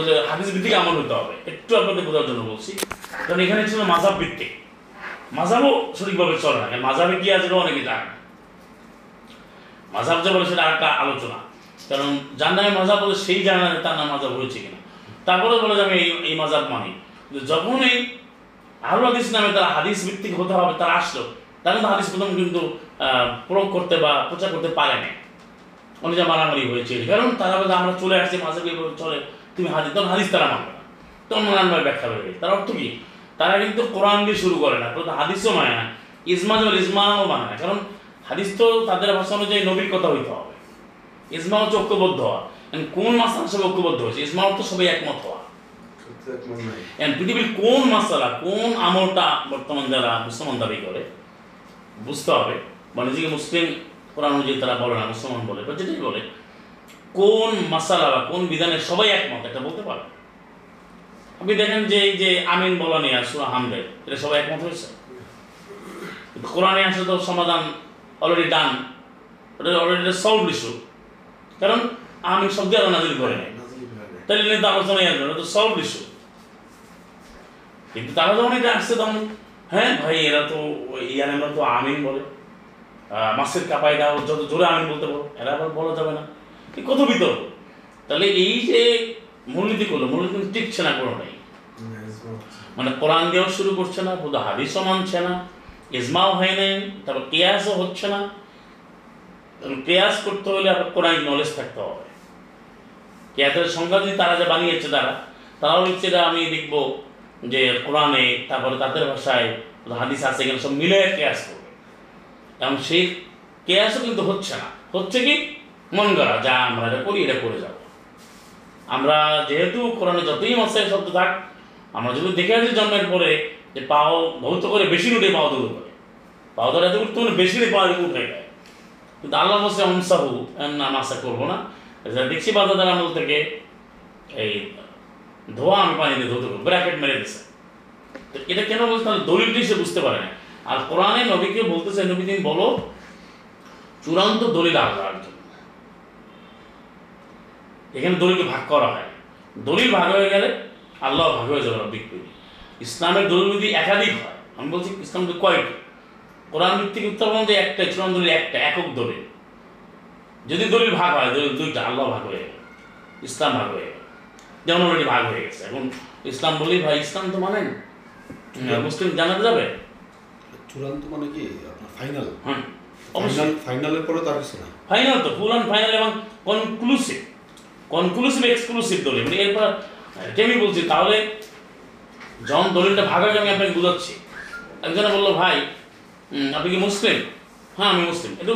যে হাদিস ভিত্তিক আমল হতে হবে। একটু আপনাদের বোঝার জন্য বলছি। কারণ এখানে ছিল মাজাব ভিত্তিক মাজাবও সঠিকভাবে চলে না। মাজাবে কি আছে অনেকে জানে না। মাজাব যে বলে সেটা একটা আলোচনা। কারণ যার নামে মাজাব বলে সেই জানে তার নাম মাজাব হয়েছে কিনা। তারপরে বলে যে আমি এই এই মাজাব মানি। কিন্তু যখন এই আহুল হাদিস নামে তারা হাদিস ভিত্তিক হতে হবে তারা আসলো তারা কিন্তু হাদিস প্রথম কিন্তু প্রয়োগ করতে বা প্রচার করতে পারে না অনেক যা মারামারি হয়েছে। কারণ তারা বলে, আমরা চলে আসছি, মাঝে চলে, তুমি হাদিস, তখন হাদিস তারা মানবে না। তখন নানানভাবে ব্যাখ্যা বের তার অর্থ কি? তারা কিন্তু কোরআন দিয়ে শুরু করে না, প্রথম হাদিসও মানে না ইজমা যেমন ইজমাও মানে না। কারণ হাদিস তো তাদের ভাষা অনুযায়ী নবীর কথা হইতে হবে। ইজমা হচ্ছে ঐক্যবদ্ধ হওয়া। কোন মাসালা সব ঐক্যবদ্ধ হয়েছে? ইজমা তো সবাই একমত হওয়া সত্য একমত নাই And পৃথিবীর কোন মাসালা কোন আমলটা বর্তমান যারা মুসলমান দাবি করে বুঝতে হবে বা নিজেকে মুসলিম কোরআন অনুযায়ী তারা বলে না মুসলমান বলে বা যেটাই বলে কোন মাসালা বা কোন বিধানে সবাই একমত এটা বলতে পারে আপনি দেখেন যে এই যে আমিন বলা নিয়ে সুরা হামদের এটা সবাই একমত হয়েছে? কোরআনে আসলে তো সমাধান অলরেডি ডান ওটা অলরেডি সলভ ইস্যু কারণ আমিন শব্দ আরও নাজিল করে নাই। তাহলে নিয়ে তো আলোচনাই আসবে এটা তো সলভ ইস্যু কিন্তু তারা যখন এটা আসছে তখন হ্যাঁ ভাই এরা তো ইয়ার আমরা তো আমিন বলে। আহ, মাসের কাপাই দাও যত জোরে আমিন বলতে বলো এরা আবার বলা যাবে না। কত বিতর্ক? তাহলে এই যে মূলনীতি করল মূলনীতি টিকছে না কোনো নাই না, ইসমা হচ্ছে। মানে কোরআন দিয়েও শুরু করছে না শুধু হাদিসও মানছে না ইজমাও হয় নাই তারপর কেয়াসও হচ্ছে না। কেয়াস করতে হলে আবার কোরআন নলেজ থাকতে হবে। কেয়াসের সংজ্ঞা যদি তারা যে বানিয়েছে তারা তারাও এটা আমি দেখব যে কোরআনে, তারপরে তাদের ভাষায় হাদিস আছে এখানে সব মিলে কেয়াস করবে। এবং সেই কেয়াসও কিন্তু হচ্ছে না। হচ্ছে কি? মন করা যা আমরা এটা করি, এটা করে যাব। আমরা যেহেতু কোরআনে যতই মাসায় শব্দ থাক, আমরা যদি দেখে আসি জন্মের পরে যে পাও ভৌত করে বেশি উঠে পাও দূর করে। পাও ধরে এত উঠতে বেশি পাও উঠে যায় কিন্তু আল্লাহ বলছে অংসাহু নাম আশা করব না। দেখছি বাজাদার আমল থেকে, এই ধোয়া আমি পানি দিয়ে ধুতে ব্র্যাকেট মেরে দিছে। তো এটা কেন বলছে তাহলে দলিলটি সে বুঝতে পারে না? আর কোরআনে নবীকে বলতেছে, নবী তুমি বলো, চূড়ান্ত দলিল আল্লাহর জন্য। এখানে দলিলকে ভাগ করা হয়। দলিল ভাগ হয়ে গেলে আল্লাহ ভাগ হয়ে যাবে রব্বিক ইসলামের দলিল যদি একাধিক হয়। আমি বলছি ইসলাম কয়টি? কোরআন ভিত্তিক উত্তর মধ্যে একটা চূড়ান্ত দলিল একটা, একক দলিল। যদি দলিল ভাগ হয়, দলিল দুইটা, আল্লাহ ভাগ হয়ে গেল। ইসলাম ভাগ হয়ে গেল। যেমন অলরেডি ভাগ হয়ে গেছে। এখন ইসলাম বললেই ভাই ইসলাম তো মানেন। মুসলিম জানাতে যাবে? চূড়ান্ত মানে কি? আপনার ফাইনাল হ্যাঁ অবশ্যই। ফাইনাল ফাইনালের পরে তার কিছু না। ফাইনাল তো ফুল অ্যান্ড ফাইনাল এবং কনক্লুসিভ কনক্লুসিভ এক্সক্লুসিভ দলিল। মানে এরপর এটা আমি বলছি তাহলে যখন দলিলটা ভাগ হয়ে আমি আপনাকে বুঝাচ্ছি। একজনে বলল ভাই আপনি কি মুসলিম? হ্যাঁ আমি মুসলিম। একটু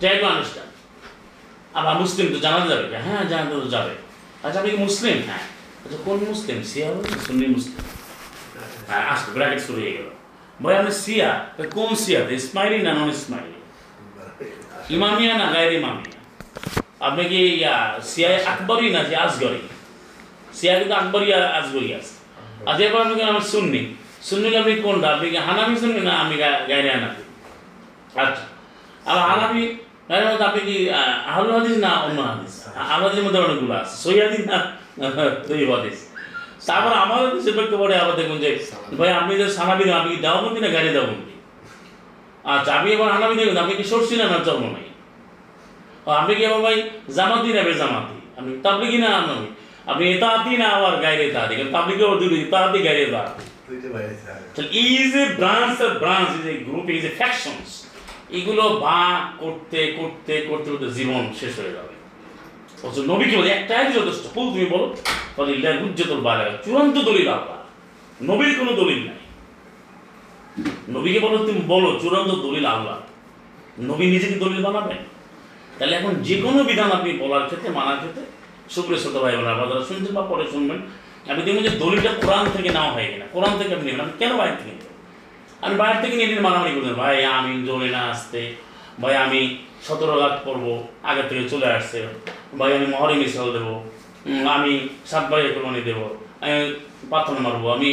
ট্রাই টু আন্ডারস্ট্যান্ড আবার মুসলিম তো জানাতে যাবে? কি? হ্যাঁ জানাতে তো যাবে। আচ্ছা আপনি কি মুসলিম? হ্যাঁ। আচ্ছা কোন মুসলিম? সিয়া সুন্নি মুসলিম। হ্যাঁ আসবে ব্র্যাকেট শুরু হয়ে গেল। ভাই আপনি সিয়া কোন সিয়াতে ইসমাইলি না নন ইসমাইলি ইমামিয়া না গায়ের ইমামিয়া? আপনি কি ইয়া সিয়াই আকবরই না যে আসগরি? সিয়া কিন্তু আকবরই আর আসগরি আছে। আর এরপর আপনি আমার সুন্নি? সুন্নি আপনি কোনটা? আপনি কি হানাফি সুন্নি না আমি গায়ের হানাফি? আচ্ছা। আর হানাফি আপনি কি আহ, আহলুল হাদিস না অন্য হাদিস? হাদিসের মধ্যে অনেকগুলো আছে। হাদিস না? দৈব হাদিস তারপর আমার দেশে ব্যক্তি পড়ে আবার দেখুন যে ভাই আপনি যে সানাবি আপনি কি দেওয়াবন্দি না গাড়ি দেওয়াবন্দি? আচ্ছা আমি এবার হানাবি দেখুন আপনি কি সরষি না চর্ম নাই? আপনি কি আবার ভাই জামাতি না বেজামাতি? আপনি তাবলিগি না নবী আপনি এতাতি না আবার গায়ের এতাতি কারণ তাবলিগে ওর দুটো এতাতি স্যার তাহলে এই যে ব্রাঞ্চ আর ব্রাঞ্চ এই যে গ্রুপ এই যে ফ্যাকশনস এগুলো ভাগ করতে করতে করতে করতে জীবন শেষ হয়ে যাবে। অথচ নবীকে বলে একটাই যথেষ্ট। ফুল তুমি বলো তাহলে ইল্লাহ হুজ্জতুল বালাগা, চূড়ান্ত দলিল আল্লাহ। নবীর কোনো দলিল নাই। নবীকে বলো, তুমি বলো, চূড়ান্ত দলিল আল্লাহ। নবী নিজেকে দলিল বানাবেন? তাহলে এখন যে কোনো বিধান আপনি বলার ক্ষেত্রে, মানার ক্ষেত্রে, সুপ্রিয় ছোট ভাই বোনেরা আপনারা শুনছেন বা পরে শুনবেন আপনি দেখবেন যে দলিলটা কোরআন থেকে নেওয়া হয় কিনা। কোরআন থেকে আপনি নেবেন, আপনি কেন বাইরে থেকে নেবেন? আমি বাইরে থেকে নিয়ে মারামারি করতেন ভাই, আমি জোরে না আসতে। ভাই, আমি সতেরো লাখ পড়ব, আগে থেকে চলে আসছে। ভাই, আমি মহরি মিশাল দেবো। আমি সাত বাইরে কোরবানি দেবো। আমি পাথর মারবো। আমি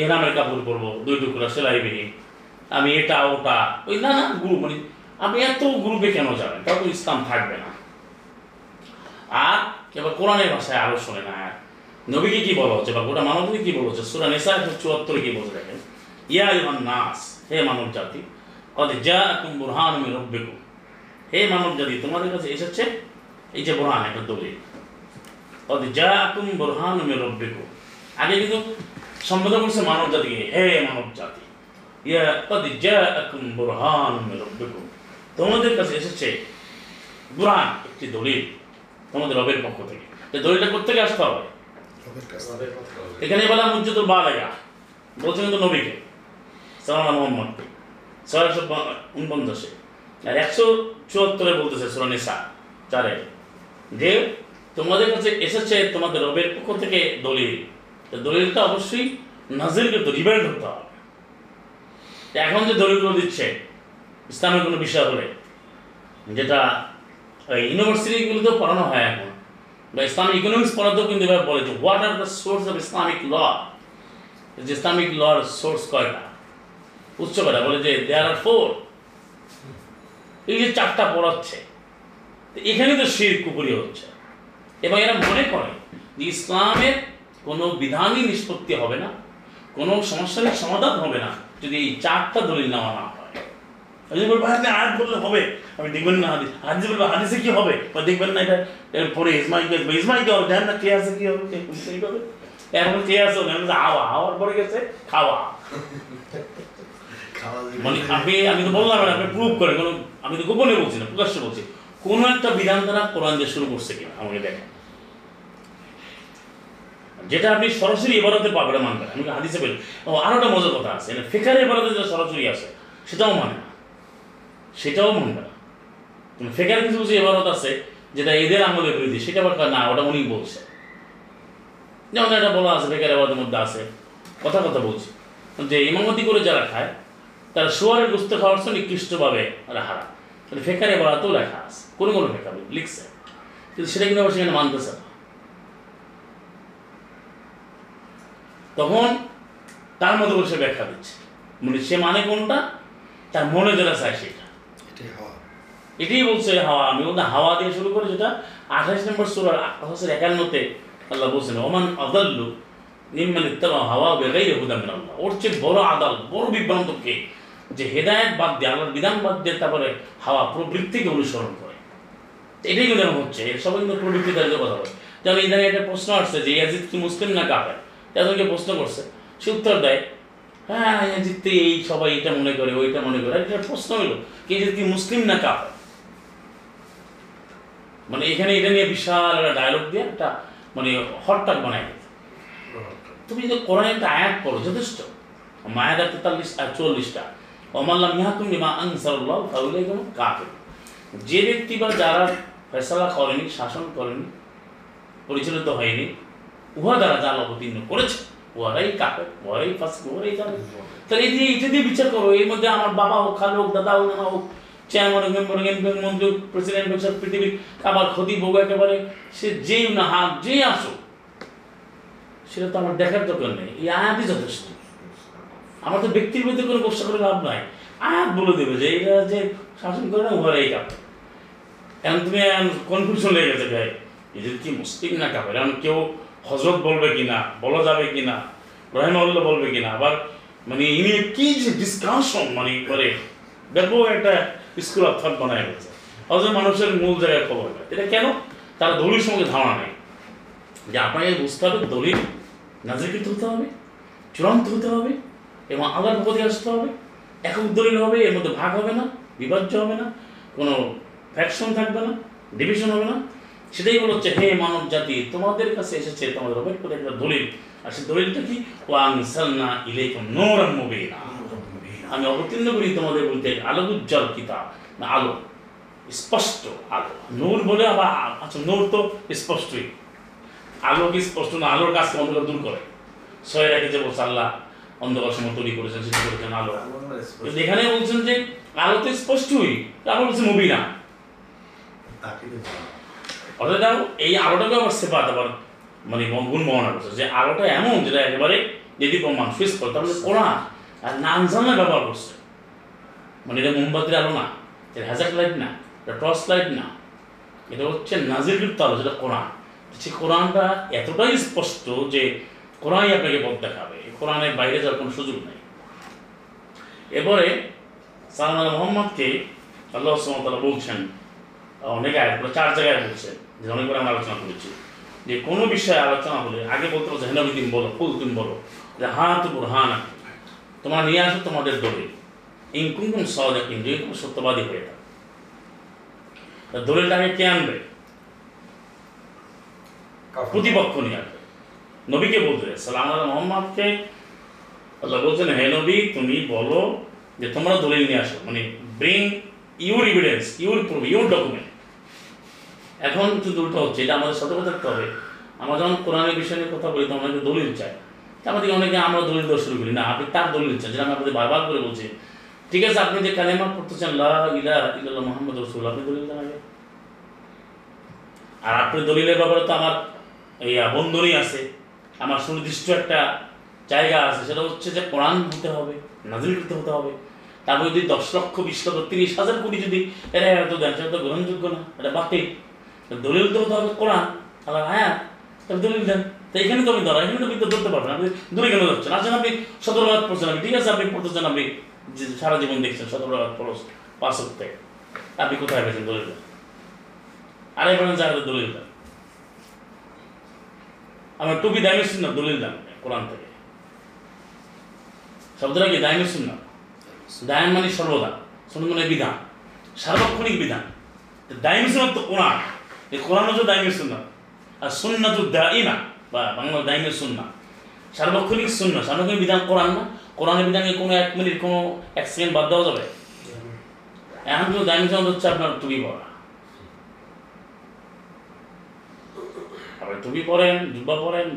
এহরামের কাপড় পরবো, দুই টুকরা সেলাই বিহীন আমি এটা, ওটা, ওই না না গুরু মানে আপনি এত গ্রুপে কেন যাবেন? তাও তো ইসলাম থাকবে না। আর কেবল কোরআনের ভাষায় আরও শোনে না আর। নবীকে কি বলা হচ্ছে বা গোটা মানবকে কি বলা হচ্ছে? সুরা নেশা একশো চুয়াত্তরে কি বলতে দেখেন? ইয়া ইমান নাস, হে মানব জাতি কদ যা তুম বুরহান আমি রব্বেকু হে মানব জাতি তোমাদের কাছে এসেছে এই যে বুরহান একটা দলিল। তুম বুরহান রব্বেকু আগে কিন্তু সম্বোধন করছে মানব জাতিকে হে মানব জাতি ইয়া কদ যা তুম বুরহান রব্বেকু তোমাদের কাছে এসেছে বুরহান একটি দলিল তোমাদের রবের পক্ষ থেকে। তো দলিলটা কোথেকে আসতে হবে? রবের কাছে এখানে বলা মুজ্জতুল বালাগা। বলছেন কিন্তু নবীকে সালাম মোহাম্মদকে। ছয়শো উনপঞ্চাশে। আর একশো চুয়াত্তরে বলতেছে সুরানিসা চারে যে তোমাদের কাছে এসেছে তোমাদের রবের পক্ষ থেকে দলিল, তো দলিলটা অবশ্যই নাজির কিন্তু রিভেল্ট হতে হবে। এখন যে দলিলগুলো দিচ্ছে, ইসলামের কোনো বিষয় হলে, যেটা ওই ইউনিভার্সিটিগুলোতেও পড়ানো হয় এখন, বা ইসলামিক ইকোনমিক্স পড়াতেও কিন্তু এবার বলে যে what are the source of Islamic law যে ইসলামিক লর সোর্স কয়টা? উচ্চ কয়টা? বলে যে দেয়ার আর ফোর এই যে চারটা পড়াচ্ছে এখানে তো শির কুপুরি হচ্ছে। এবং এরা মনে করে যে ইসলামের কোনো বিধানই নিষ্পত্তি হবে না কোনো সমস্যারই সমাধান হবে না যদি এই চারটা দলিল নেওয়া না হয়। আমি বলব আপনি আয়াত বললে হবে। আমি দেখবেন না হাদিস। হাদিস বলব হাদিসে কি হবে? বা দেখবেন না এটা এর পরে ইসমাইল কি হবে ইসমাইল কি হবে না কে আছে কি হবে কে হবে? এখন কে বলছি, হাওয়া হাওয়ার পরে গেছে খাওয়া। মানে আপনি আমি তো বললাম, আপনি প্রুভ করেন, কোনো আমি তো গোপনে বলছি না, প্রকাশ্যে বলছি। কোনো একটা বিধান দ্বারা কোরআন দিয়ে শুরু করছে কিনা, আমাকে দেখেন। যেটা আপনি সরাসরি এবারতে পাবেন, আমি হাদিসে বলি, ও একটা মজার কথা আছে ফেকার এবারতে যেটা সরাসরি আছে, সেটাও মানে না। সেটাও মানবে না। ফেকার কিছু কিছু এবারত আছে, যেটা এদের আমলের বিরোধী সেটা আবার না, ওটা উনি বলছে। যেমন এটা বলা আছে, ফেকার এবারতের মধ্যে আছে, কথা কথা বলছি। যে ইমামতি করে যারা খায় তারা শোয়ারের গুস্ত খাওয়ার জন্য নিকৃষ্টভাবে হারা কিন্তু ফেকারে বলাতেও লেখা আছে। কোনো কোনো ফেকা লিখছে। কিন্তু সেটা কিন্তু আবার সেখানে মানতেছে? না তখন তার মতো করে সে ব্যাখ্যা দিচ্ছে। মানে সে মানে কোনটা? তার মনে যেটা চায় সেটা। এটাই বলছে হাওয়া। আমি বলতে হাওয়া দিয়ে শুরু করে যেটা আঠাশ নম্বর সুরার আঠাশের একান্নতে আল্লাহ বলছেন ওমান আদাল্লু নিম্মান ইত্তাবা হাওয়া বেগাই হুদা মিন আল্লাহ ওর চেয়ে বড় আদাল বড় বিভ্রান্ত কে? যে হেদায়েত বাদ দিয়ে আল্লাহর বিধান বাদ দিয়ে তারপরে হাওয়া প্রবৃত্তিকে অনুসরণ করে। এটাই কিন্তু হচ্ছে। এর সবাই কিন্তু প্রবৃত্তি দাঁড়িয়ে কথা বলে। যেমন ইদানে একটা প্রশ্ন আসছে যে ইয়াজিদ কি মুসলিম না কাফের? একজনকে প্রশ্ন করছে। সে উত্তর দেয় হ্যাঁ ইয়াজিদ তো এই সবাই এটা মনে করে ওইটা মনে করে। এটা প্রশ্ন হলো কি ইয়াজিদ কি মুসলিম না কাফের? মানে এখানে এটা নিয়ে বিশাল একটা ডায়লগ দিয়ে একটা মানে হটটাক বানায় দিতে তুমি যদি কোরআনে একটা আয়াত পড়ো যথেষ্ট। মায়াদা তেতাল্লিশ আর চল্লিশটা। অমাল্লাম ইহাকুম লিমা আনসারুল্লাহ ফাউলাইকুম কাফির। যে ব্যক্তি বা যারা ফেসলা করেনি, শাসন করেনি, পরিচালিত হয়নি, উহা দ্বারা যা অবতীর্ণ করেছে, উহারাই কাপে ওরাই ফাঁসি ওরাই যাবে তাহলে এই দিয়ে এটা দিয়ে বিচার করো, এর মধ্যে আমার বাবা হোক, খালু হোক, দাদা হোক, নানা হোক চেয়ারম্যান মেম্বার এমপি মন্ত্রী প্রেসিডেন্ট সব পৃথিবীর আবার ক্ষতি ভোগ একেবারে, সে যেই না হাত, যেই আসুক, সেটা তো আমার দেখার দরকার নেই। এই আয়াতই যথেষ্ট। আমার তো ব্যক্তির মধ্যে কোনো গোসা করে লাভ নাই। আর বলে দেবে যে এরা যে শাসন করে না উহারাই কাপে এখন তুমি কনফিউশন লেগে গেছে ভাই এদের কি মুসলিম না কাপের এখন কেউ হজরত বলবে কিনা, বলা যাবে কিনা রহেমাল্লাহ বলবে কিনা? আবার মানে ইনি কি যে ডিসকাশন মানে করে, ব্যাপক একটা স্কুল অফ থট বানায় গেছে অথচ মানুষের মূল জায়গায় খবর এটা কেন? তার দলিল সঙ্গে ধারণা নেই। যে আপনাকে বুঝতে হবে, দলিল নাজিরকৃত হতে হবে, চূড়ান্ত হতে হবে এবং আল্লাহর পথে আসতে হবে। একক দলিল হবে, এর মধ্যে ভাগ হবে না, বিভাজ্য হবে না, কোনো ফ্যাকশন থাকবে না ডিভিশন হবে না। সেটাই বলা হচ্ছে, হে মানব জাতি, তোমাদের কাছে এসেছে, তোমাদের রবের করে একটা দলিল। আর সেই দলিলটা কি? ওয়াং সালনা ইলাইকুম নূরান মুবিনা। আমি অবতীর্ণ করি তোমাদের বলতে আলো উজ্জ্বল কিতাব, না আলো, স্পষ্ট আলো। নূর বলে আবার আচ্ছা নূর তো স্পষ্টই। আলো কি স্পষ্ট না? আলোর কাজকে অন্ধকার দূর করে? ছয় রেখে যে বলছে, আল্লাহ অন্ধকার সময় তৈরি করেছেন সেটা করেছেন আলো? কিন্তু এখানে বলছেন যে আলো তো স্পষ্টই আবার বলছে মুভি না। অর্থাৎ এই আলোটাকে আবার সেপাত আবার মানে গুণ বর্ণনা করছে। যে আলোটা এমন যেটা একেবারে যদি প্রমাণ সুস্পষ্ট তাহলে কোরআন আর নাম জানলে ব্যবহার করছে। মানে এটা মোমবাতির আলো না এটা হ্যাজাক লাইট না এটা টর্চ লাইট না। এটা হচ্ছে নাজিরকৃত আলো যেটা কোরআন। সে কোরআনটা এতটাই স্পষ্ট যে কোরআনই আপনাকে পথ দেখাবে। কোরআনের বাইরে যাওয়ার কোনো সুযোগ নেই। এরপরে সালাম মোহাম্মদকে আল্লাহ সুমতালা বলছেন অনেক আয় করে চার জায়গায় বলছেন যে অনেকবার আমরা আলোচনা করেছি। যে কোনো বিষয়ে আলোচনা হলে আগে বলতে তুমি বলো ফুল তুমি বলো যে হা তো বুরহান তোমরা নিয়ে আসো তোমাদের দলে। ইনকুম সহজাকিন যদি তুমি সত্যবাদী হয়ে থাকো। দলিলটাকে কে আনবে? প্রতিপক্ষ নিয়ে আসবে। নবীকে বলতে সালাম আল্লাহ মোহাম্মদকে। আল্লাহ বলছেন, হে নবী, তুমি বলো যে তোমরা দলিল নিয়ে আসো। মানে bring your evidence your proof your document এখন কিন্তু উল্টো হচ্ছে। এটা আমাদের সতর্ক থাকতে হবে। আমরা যখন কোরআনের বিষয় কথা বলি, তখন অনেকে দলিল চাই। আমাদের অনেকে আমরা দলিল দেওয়া শুরু করি। না, আপনি তার দলিল চান, যেটা আমি আপনাদের বারবার করে বলছি। ঠিক আছে, আপনি যে কালেমা পড়তেছেন, লা ইলা ইল্লাল্লাহ মোহাম্মদ রসুল আপনি দলিল দেন আগে। আর আপনি দলিলের ব্যাপারে তো আমার এই বন্ধনই আছে। আমার সুনির্দিষ্ট একটা জায়গা আছে, সেটা হচ্ছে যে কোরআন হতে হবে, নাজিল করতে হতে হবে। তারপর যদি দশ লক্ষ, বিশ লক্ষ, তিরিশ হাজার কোটি যদি এটা এত দেন, সেটা তো গ্রহণযোগ্য না, এটা বাতিল। দলিল তো হতে হবে কোরআন। আল্লাহ হ্যাঁ তাহলে দলিল দেন। তো এখানে তো আপনি ধরা, এখানে তো ধরতে পারবেন আপনি দূরে কেন যাচ্ছেন? আসেন আপনি সতেরো রাত পড়ছেন আপনি, ঠিক আছে, আপনি পড়তেছেন, আপনি সারা জীবন দেখছেন সতেরো রাত পড়স পাঁচ সপ্তাহে আপনি কোথায় পেয়েছেন দলিল আরে বলেন জায়গাতে দলিল দেন। আমার টুপি দামি না দলিল দাম, কোরআন থেকে। শব্দটা কি? দায়মি শূন্য দায়ন মানে সর্বদা শূন্য মানে বিধান। সার্বক্ষণিক বিধান। দায়মি শূন্য তো কোরআন। এই কোরআন হচ্ছে দায়মি শূন্য আর শূন্য তো দাইমা বা বাংলা দায়মি শূন্য সার্বক্ষণিক শূন্য সার্বক্ষণিক বিধান কোরআন না। কোরআনের বিধানকে কোনো এক মিনিট, কোনো এক সেকেন্ড বাদ দেওয়া যাবে? এখন কিন্তু দায়মি শূন্য হচ্ছে আপনার টুপি পরা। আবার টুপি পরেন জুব্বা পরেন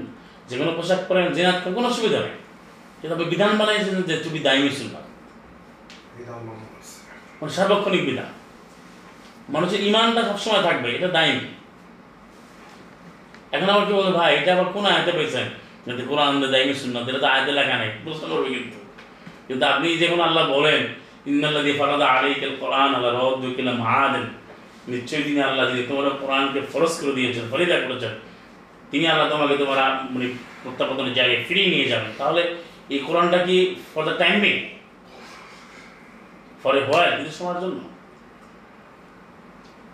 যে কোনো পোশাক পরেন জেনাত করেন কোনো অসুবিধা নেই। কিন্তু আপনি বিধান বানাইছেন যে টুপি দায়মি শূন্য মানে সার্বক্ষণিক বিধান। মানুষের ইমানটা সবসময় থাকবে এটা দায়নি এখন আবার কি বলে ভাই এটা আবার কোন আয়তে পেয়েছেন যাতে কোরআন দায়মি সুন্নাত এটা তো আয়তে লেখা নেই। বুঝতে পারবে কিন্তু। কিন্তু আপনি যখন আল্লাহ বলেন ইন্নাল্লাযী ফারাদা আলাইকাল কোরআন আলা রাদ্দুকা ইলা মাআদিন নিশ্চয়ই তিনি আল্লাহ যিনি তোমার কোরআনকে ফরজ করে দিয়েছেন ফরিদা করেছেন তিনি আল্লাহ তোমাকে তোমার মানে প্রত্যাবর্তনের জায়গায় ফিরিয়ে নিয়ে যাবেন। তাহলে এই কোরআনটা কি ফর দ্য টাইম বিং ফরে হয় কিছু সময়ের জন্য।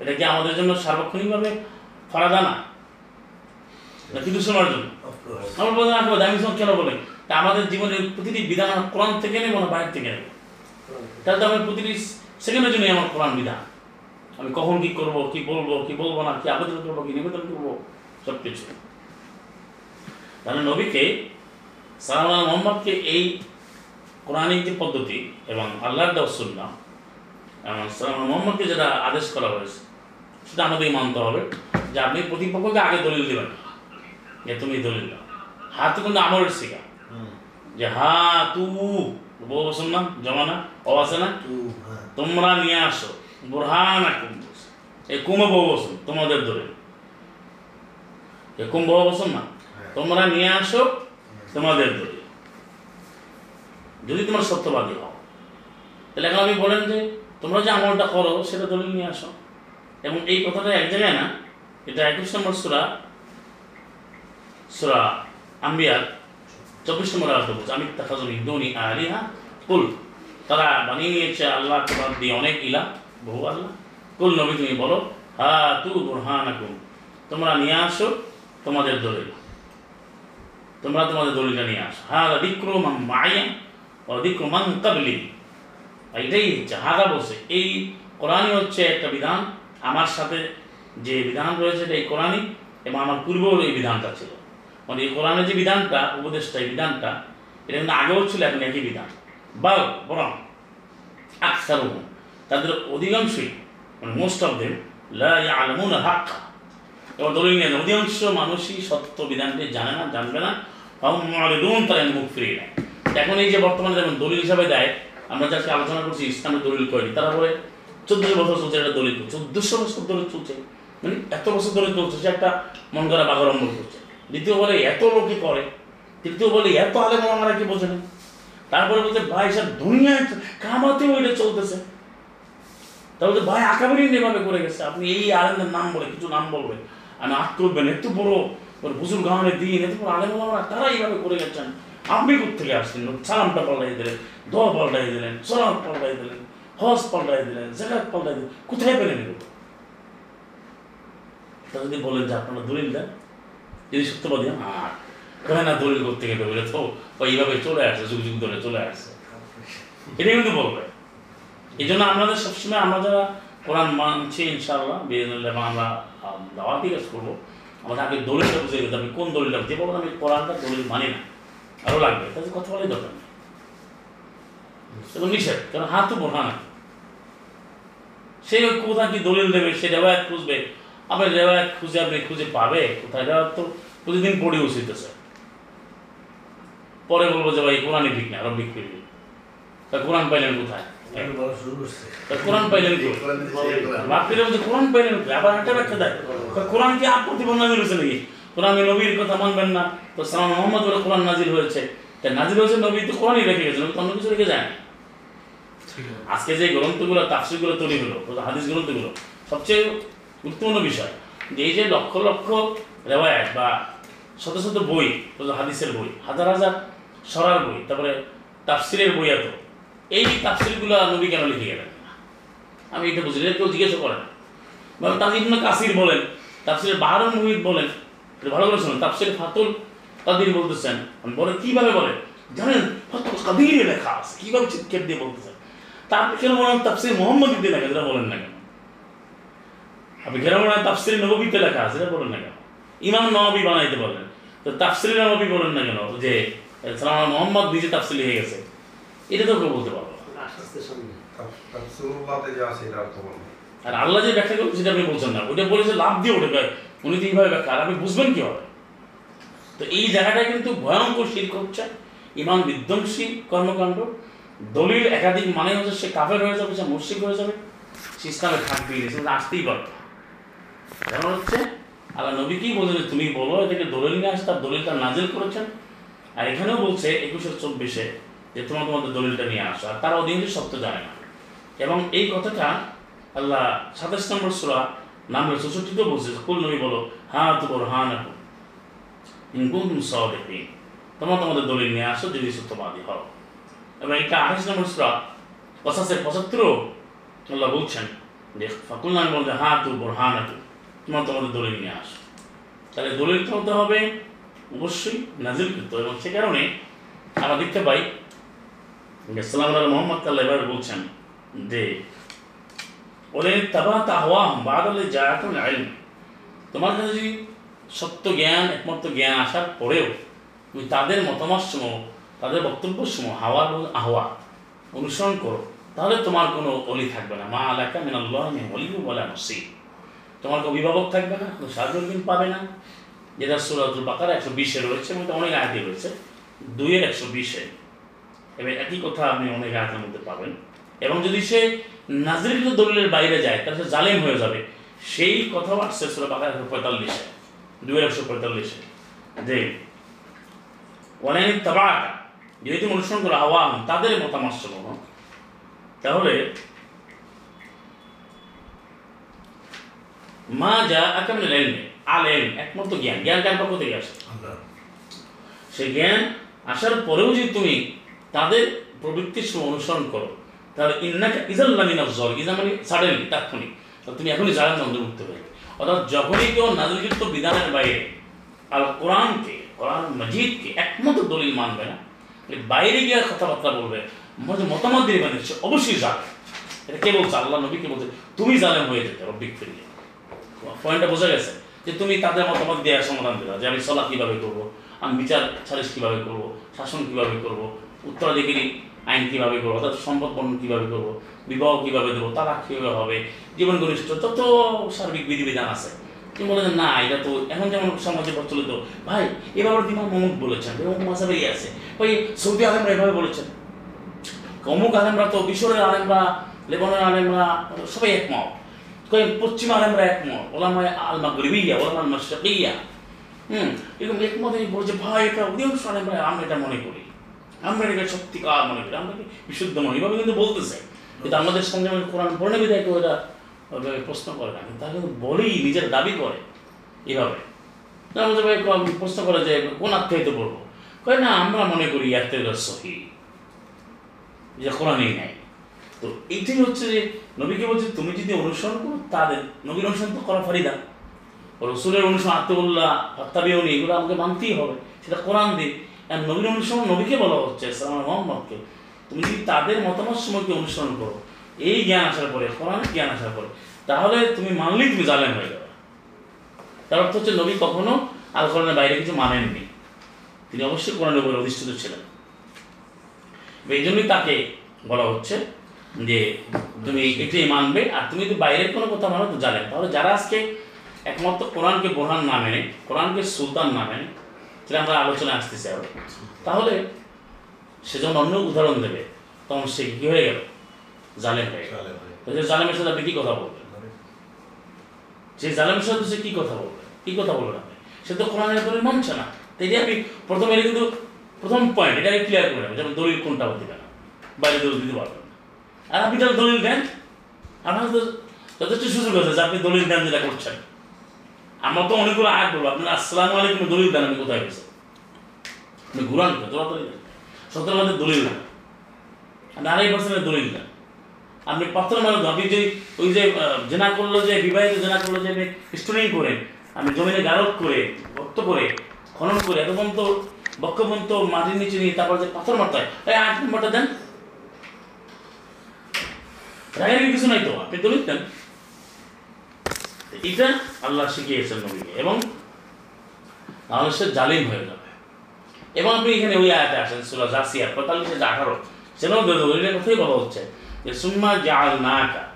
এটা কি আমাদের জন্য সার্বক্ষণিকভাবে ফরাদা না? না কিছু সময়ের জন্য। আমার বলতে না দামি কেন বলে তা আমাদের জীবনের প্রতিটি বিধান আমরা কোরআন থেকে নেব না বাইরে থেকে নেব? তাহলে তো আমি প্রতিটি সেকেন্ডের জন্যই আমার কোরআন বিধান। আমি কখন কি করব কি বলব কি বলব না কি আবেদন করব কি নিবেদন করব? সব কিছু তাহলে নবীকে সালাম মোহাম্মদকে এই কোরআনিক যে পদ্ধতি এবং আল্লাহর দাউসুল্লাহ এবং সালাম মোহাম্মদকে যেটা আদেশ করা হয়েছে সেটা আমাদের মানতে হবে যে আপনি প্রতিপক্ষকে আগে দলিল দেবেন। যে তুমি দলিল দাও। হাত কিন্তু আমলের শিখা যে হা তু বউ বসুন না জমানা ও আছে না? তোমরা নিয়ে আসো। বুরহান এই কুম্ভ বউ বসুন তোমাদের ধরে এই কুম্ভ বসুন না? তোমরা নিয়ে আসো তোমাদের দলিল। যদি তোমরা সত্যবাদী হও, তাহলে এখন আপনি বলেন যে তোমরা যে আমলটা করো, সেটা দলিল নিয়ে আসো। এবং এই কথাটা এক জায়গায় না, এটা একুশ নম্বর সুরা সুরা আম্বিয়ার চব্বিশ নম্বর আয়াত বলছে, আমি তাকাজমি দৌনি আলিহা, কুল। তারা বানিয়ে নিয়েছে আল্লাহ তোমার দিয়ে অনেক ইলা, বহু আল্লাহ। কুল নবী তুমি বলো হা তু বুরহানাকুম। তোমরা নিয়ে আসো তোমাদের দলিল। তোমরা তোমাদের দলিলটা নিয়ে আসো। হা দিক্রু মাইয়া ও দিক্রু মান কাবলি এটাই হচ্ছে হাগা বলছে, এই কোরআনই হচ্ছে একটা বিধান। আমার সাথে যে বিধান রয়েছে এটা এই কোরআনই, এবং আমার পূর্বেও এই বিধানটা ছিল। মানে এই কোরআনের যে বিধানটা উপদেশটা এই বিধানটা, এটা কিন্তু আগেও ছিল, এখন একই বিধান। বা বরং আকসার তাদের অধিকাংশই মানে মোস্ট অফ দেম আলমুন হাক এবং দলিল অধিকাংশ মানুষই সত্য বিধানটি জানে না, জানবে না। এবং তারা মুখ ফিরিয়ে নেয়। এখন এই যে বর্তমানে যেমন দলিল হিসাবে দেয়, আমরা যাকে আলোচনা করছি, ইসলামের দলিল করি তারা বলে, চোদ্দশো বছর চলছে একটা দলিল চোদ্দশো বছর ধরে চলছে। মানে এত বছর ধরে চলছে, সে একটা মন করা বাগারম্ভ করছে। দ্বিতীয় বলে, এত লোকে করে। তৃতীয় বলে, এত আলে আমরা কি বোঝে না? তারপরে বলছে, ভাই সব দুনিয়ায় কামাতেও এটা চলতেছে। তাহলে ভাই আকাবিরিন এভাবে করে গেছে। আপনি এই আলেমদের নাম বলে, কিছু নাম বলবেন। এত বড় দিন এত বড় আলেম তারা এইভাবে করে গেছেন। সালামটা পাল্টাই দিলেন, দোয়া পাল্টাই দিলেন পাল্টাই দিলেন, হজ পাল্টাই দিলেন পাল্টাই দিলেন, কোথায় পেলেন এগুলো? তা যদি বলেন যে আপনারা দলিল দেন, যদি সত্যবাদী হ্যাঁ কেন না দলিল করতে গেলে বলে তো এইভাবে চলে আসছে, যুগ যুগ ধরে চলে আসছে। এটা কিন্তু বলবে। এই জন্য আমাদের সবসময় আমরা যারা কোরআন মানছি ইনশাআল্লাহ বিএনএল্লাহ এবং আমরা আম, দাওয়াতি কাজ করব। আমাদের আগে দলিলটা বুঝে গেতে হবে কোন দলিল যে বলব আমি কোরআনটা দলিল মানি না। আরও লাগবে তাদের কথা বলাই দরকার নেই। এবং নিষেধ কারণ হাতও বোঝা না। সে কোথায় কি দলিল দেবে সে রেওয়ায়ত খুঁজবে। আবার রেওয়ায়ত খুঁজে আপনি খুঁজে পাবে কোথায়? রেওয়ায়ত তো প্রতিদিন পড়ে উচিতেছে। পরে বলব যে ভাই কোরআনই ঠিক না ফিরবি তা কোরআন পাইলেন কোথায়? তা কোরআন পাইলেন বলছে কোরআন পাইলেন আবার একটা ব্যাখ্যা দেয়। কোরআন কি নাকি? কোরআন নবীর কথা মানবেন না। তো সালাম মোহাম্মদ বলে কোরআন নাজিল হয়েছে। তা নাজিল হয়েছে নবী তো কোরআনই রেখে গেছে নবী অন্য কিছু রেখে যায় না। আজকে যে গ্রন্থগুলো তাফসিরগুলো তৈরি হলো হাদিস গ্রন্থগুলো সবচেয়ে গুরুত্বপূর্ণ বিষয় যে এই যে লক্ষ লক্ষ রেওয়ায়ত বা শত শত বই হাদিসের বই হাজার হাজার সরার বই তারপরে তাফসিরের বই এত এই তাফসিরগুলো নবী কেন লিখে গেলেন? আমি এটা বুঝি না, কেউ জিজ্ঞাসা করে না। বা তাজিম কাসির বলেন তাফসিরের বাহারুল মুহিত বলেন এটা ভালো করে শুনুন তাফসির ফাতুল তাদির বলতেছেন আমি বলে কীভাবে বলে? জানেন ফাতুল কাদিরে লেখা আছে কীভাবে চিৎকার দিয়ে বলতেছেন? তারপরে কেন মনে হয় তাফসির মোহাম্মদ দিয়ে লেখা যেটা বলেন না কেন? আপনি কেন মনে হয় তাফসির নবীতে লেখা আছে এটা বলেন না কেন? ইমাম নবী বানাইতে বলেন তো তাফসির নবী বলেন না কেন? যে সালাম মোহাম্মদ নিজে তাফসির লিখে গেছে এটা তো কেউ বলতে বলব আর আল্লাহ যে ব্যাখ্যা করবে সেটা আপনি বলছেন না। ওইটা বলেছে লাভ দিয়ে ওঠে উনি তো এইভাবে ব্যাখ্যা, আর আপনি বুঝবেন তো এই জায়গাটায় কিন্তু ভয়ঙ্কর শির হচ্ছে, ইমান বিধ্বংসী কর্মকাণ্ড, দলিল একাধিক মানে হচ্ছে সে কাফের হয়ে যাবে, সে মুর্শিক হয়ে যাবে, সে ইসলামে থাকবেই সে আসতেই পারবে না। হচ্ছে, আল্লাহ নবী কি বলছেন তুমি বলো, এটাকে দলিল নিয়ে আসে তার দলিলটা নাজিল করেছেন। আর এখানেও বলছে একুশে চব্বিশে যে তোমার তোমাদের দলিলটা নিয়ে আসো, আর তারা অধিকাংশ সত্য জানে না। এবং এই কথাটা আল্লাহ সাতাশ নম্বর সুরা নামের চৌষট্টিতেও বলছে কুল নবী বলো হ্যাঁ তো বলো হ্যাঁ না ইনকুম তোমরা তোমাদের দলিল নিয়ে আসো যদি সত্যবাদী হও। এবং এটা আঠাশ নম্বর সুরা পঁচাশের পঁচাত্তরও আল্লাহ বলছেন যে, ফাকুল নামে বলছে হ্যাঁ তু বল হ্যাঁ না তু তোমরা তোমাদের দলিল নিয়ে আসো। তাহলে দলিল তো হতে হবে, অবশ্যই নাজিলকৃত এবং সে কারণে আমরা দেখতে পাই যে সালাম আল্লাহ মোহাম্মদ, আল্লাহ এবার বলছেন যে ওদের তাবা তাহওয়া বাদলে জায়াতুল আইন তোমার কাছে যদি সত্য জ্ঞান, একমাত্র জ্ঞান আসার পরেও তুমি তাদের মতামত সমূহ তাদের বক্তব্য সমূহ হাওয়া এবং আহওয়া অনুসরণ করো, তাহলে তোমার কোনো অলি থাকবে না। মা আলাকা মিন আল্লাহ অলি বলে নসি তোমার কোনো অভিভাবক থাকবে না, কোনো সাহায্য পাবে না। যেটা সুরাতুল বাকার একশো বিশে রয়েছে, এবং অনেক আগে রয়েছে, দুইয়ের একশো বিশে। এবার একই কথা আপনি অনেক আয়াতের মধ্যে পাবেন। এবং যদি সে নাজরিকৃত দলিলের বাইরে যায় তাহলে সে জালেম হয়ে যাবে। সেই কথাও আসছে সুরা বাকার একশো পঁয়তাল্লিশে দুই একশো পঁয়তাল্লিশে। যে অনেক তাবাটা যদি তুমি অনুসরণ করো আওয়াম তাদের মতামত সমূহ তাহলে মা যা আকামিল এলমে আলেম একমাত্র জ্ঞান। জ্ঞান কার পক্ষ থেকে আসে? সে জ্ঞান আসার পরেও যদি তুমি তাদের প্রবৃত্তির সময় অনুসরণ করো। তাহলে ইন্নাকা ইজাল্লামিন জল ইজা মানে সাডেনলি তাৎক্ষণিক। তুমি এখনই জানার অন্তর্ভুক্ত হয়ে অর্থাৎ যখনই কেউ নাজিলকৃত বিধানের বাইরে আর কোরআনকে কোরআন মজিদকে একমাত্র দলিল মানবে না বাইরে গিয়ে কথাবার্তা বলবে মতামত দিয়ে সে অবশ্যই যাবে এটা কে বলছে? আল্লাহ নবী কে বলছে? তুমি জালেম হয়ে যেতে রব্বিক ফিরিয়ে পয়েন্টটা বোঝা গেছে যে তুমি তাদের মতামত দেওয়ার সমাধান দেবে যে আমি সলা কীভাবে করব, আমি বিচার সালিশ কীভাবে করব, শাসন কীভাবে করব উত্তরাধিকারী আইন কীভাবে করব, অর্থাৎ সম্পদ বন্টন কীভাবে করব, বিবাহ কীভাবে দেবো তারা কীভাবে হবে, জীবন ঘনিষ্ঠ তত সার্বিক বিধিবিধান আছে। তুমি বলে না, এটা তো এখন যেমন সমাজে প্রচলিত, ভাই এবার দিমাগ মমুক বলেছেন অমুক মাসাবেই আছে। ওই সৌদি আলমরা এভাবে বলেছেন। অমুক আলেমরা তো মিশরের আলেমরা লেবানের আলেমরা, সবাই একমত। পশ্চিম আলেমরা একমত, ওলামায় আল মাগরিবিয়া ওলামাল মাশরিকিয়া হুম, এরকম একমত বলছে ভাই, এটা অধিকাংশ আলেমরা আমরা এটা মনে করি। আমরা এটা সত্যিকার মনে করি আমরা বিশুদ্ধ মনে এভাবে কিন্তু বলতেছে কিন্তু আমাদের সঙ্গে আমি কোরআন পড়ে বিদায় কেউ এটা প্রশ্ন করে না কিন্তু তারা কিন্তু বলেই নিজের দাবি করে এভাবে আমাদের ভাই প্রশ্ন করে যে কোন আত্মীয়তে পড়ব কয় না আমরা মনে করি আত্মীয়তা সহি যে কোরআনেই নাই। তো এইটাই হচ্ছে যে নবীকে বলছে তুমি যদি অনুসরণ করো তাদের নবীর অনুসরণ তো করা ফারিদা। রসুলের অনুসরণ আত্মউল্লাহ হত্যাবিহনী এগুলো আমাকে মানতেই হবে। সেটা কোরআন দিয়ে। আর নবীর অনুসরণ নবীকে বলা হচ্ছে সালাম মোহাম্মদকে। তুমি যদি তাদের মতামত সময়কে অনুসরণ করো এই জ্ঞান আসার পরে কোরআন জ্ঞান আসার পরে তাহলে তুমি মানলেই তুমি জালেম হয়ে যাবে। তার অর্থ হচ্ছে নবী কখনো আল কোরআনের বাইরে কিছু মানেননি। তিনি অবশ্যই কোরআনের উপরে অধিষ্ঠিত ছিলেন। এই জন্যই তাকে বলা হচ্ছে যে তুমি এটাই মানবে আর তুমি যদি বাইরের কোনো কথা মানো তো জানেন তাহলে যারা আজকে একমাত্র কোরআনকে বোরহান না মেনে কোরআনকে সুলতান না মেনে সেটা আমরা আলোচনা আসতেছি আরও। তাহলে সে যখন অন্য উদাহরণ দেবে তখন সে কি হয়ে গেল? জালেম হয়ে গেল। জালেমের সাথে আপনি কি কথা বলবেন? সেই জালেমের সাথে সে কি কথা বলবে? কি কথা বলবেন আপনি? সে তো কোরআনের দলিল মানছে না। তো এই যে আপনি প্রথমে এটা কিন্তু প্রথম পয়েন্ট এটা আমি ক্লিয়ার করে নেবেন যেমন দলিল কোনটা হতে পারে। না বাইরে দলিল দিতে পারবেন না। আর আপনি তাহলে দলিল দেন আপনার যথেষ্ট সুযোগ আছে যে আপনি দলিল দেন যেটা করছেন। আমার তো অনেকগুলো আগ বলব। আপনার আসসালামু আলাইকুম দলিল দেন, আমি কোথায় গেছি আপনি ঘুরান তো দলিল সতেরো দলিল দেন। আপনি আড়াই পার্সেন্টের দলিল দেন। আপনি পাথর মানুষ আপনি যে ওই যে জেনা করল যে, বিবাহিত জেনা করল যে স্টোনিং করে আমি জমিনে গারদ করে, ভক্ত করে, খনন করে, এত পর্যন্ত বক্ষ পর্যন্ত মাটির নিচে নিয়ে তারপর যে পাথর মারতে হয় তাই আট নম্বরটা দেন। রাগের কিছু নাই তো, আপনি দলিত দেন। এটা আল্লাহ শিখিয়েছেন নবীকে। এবং সে জালিম হয়ে যাবে। এবং আপনি এখানে ওই আয়াতে আসেন, সুরা জাসিয়া আঠারো। সেটাও দলিলের কথাই বলা হচ্ছে যে, সুম্মা জাল নাকা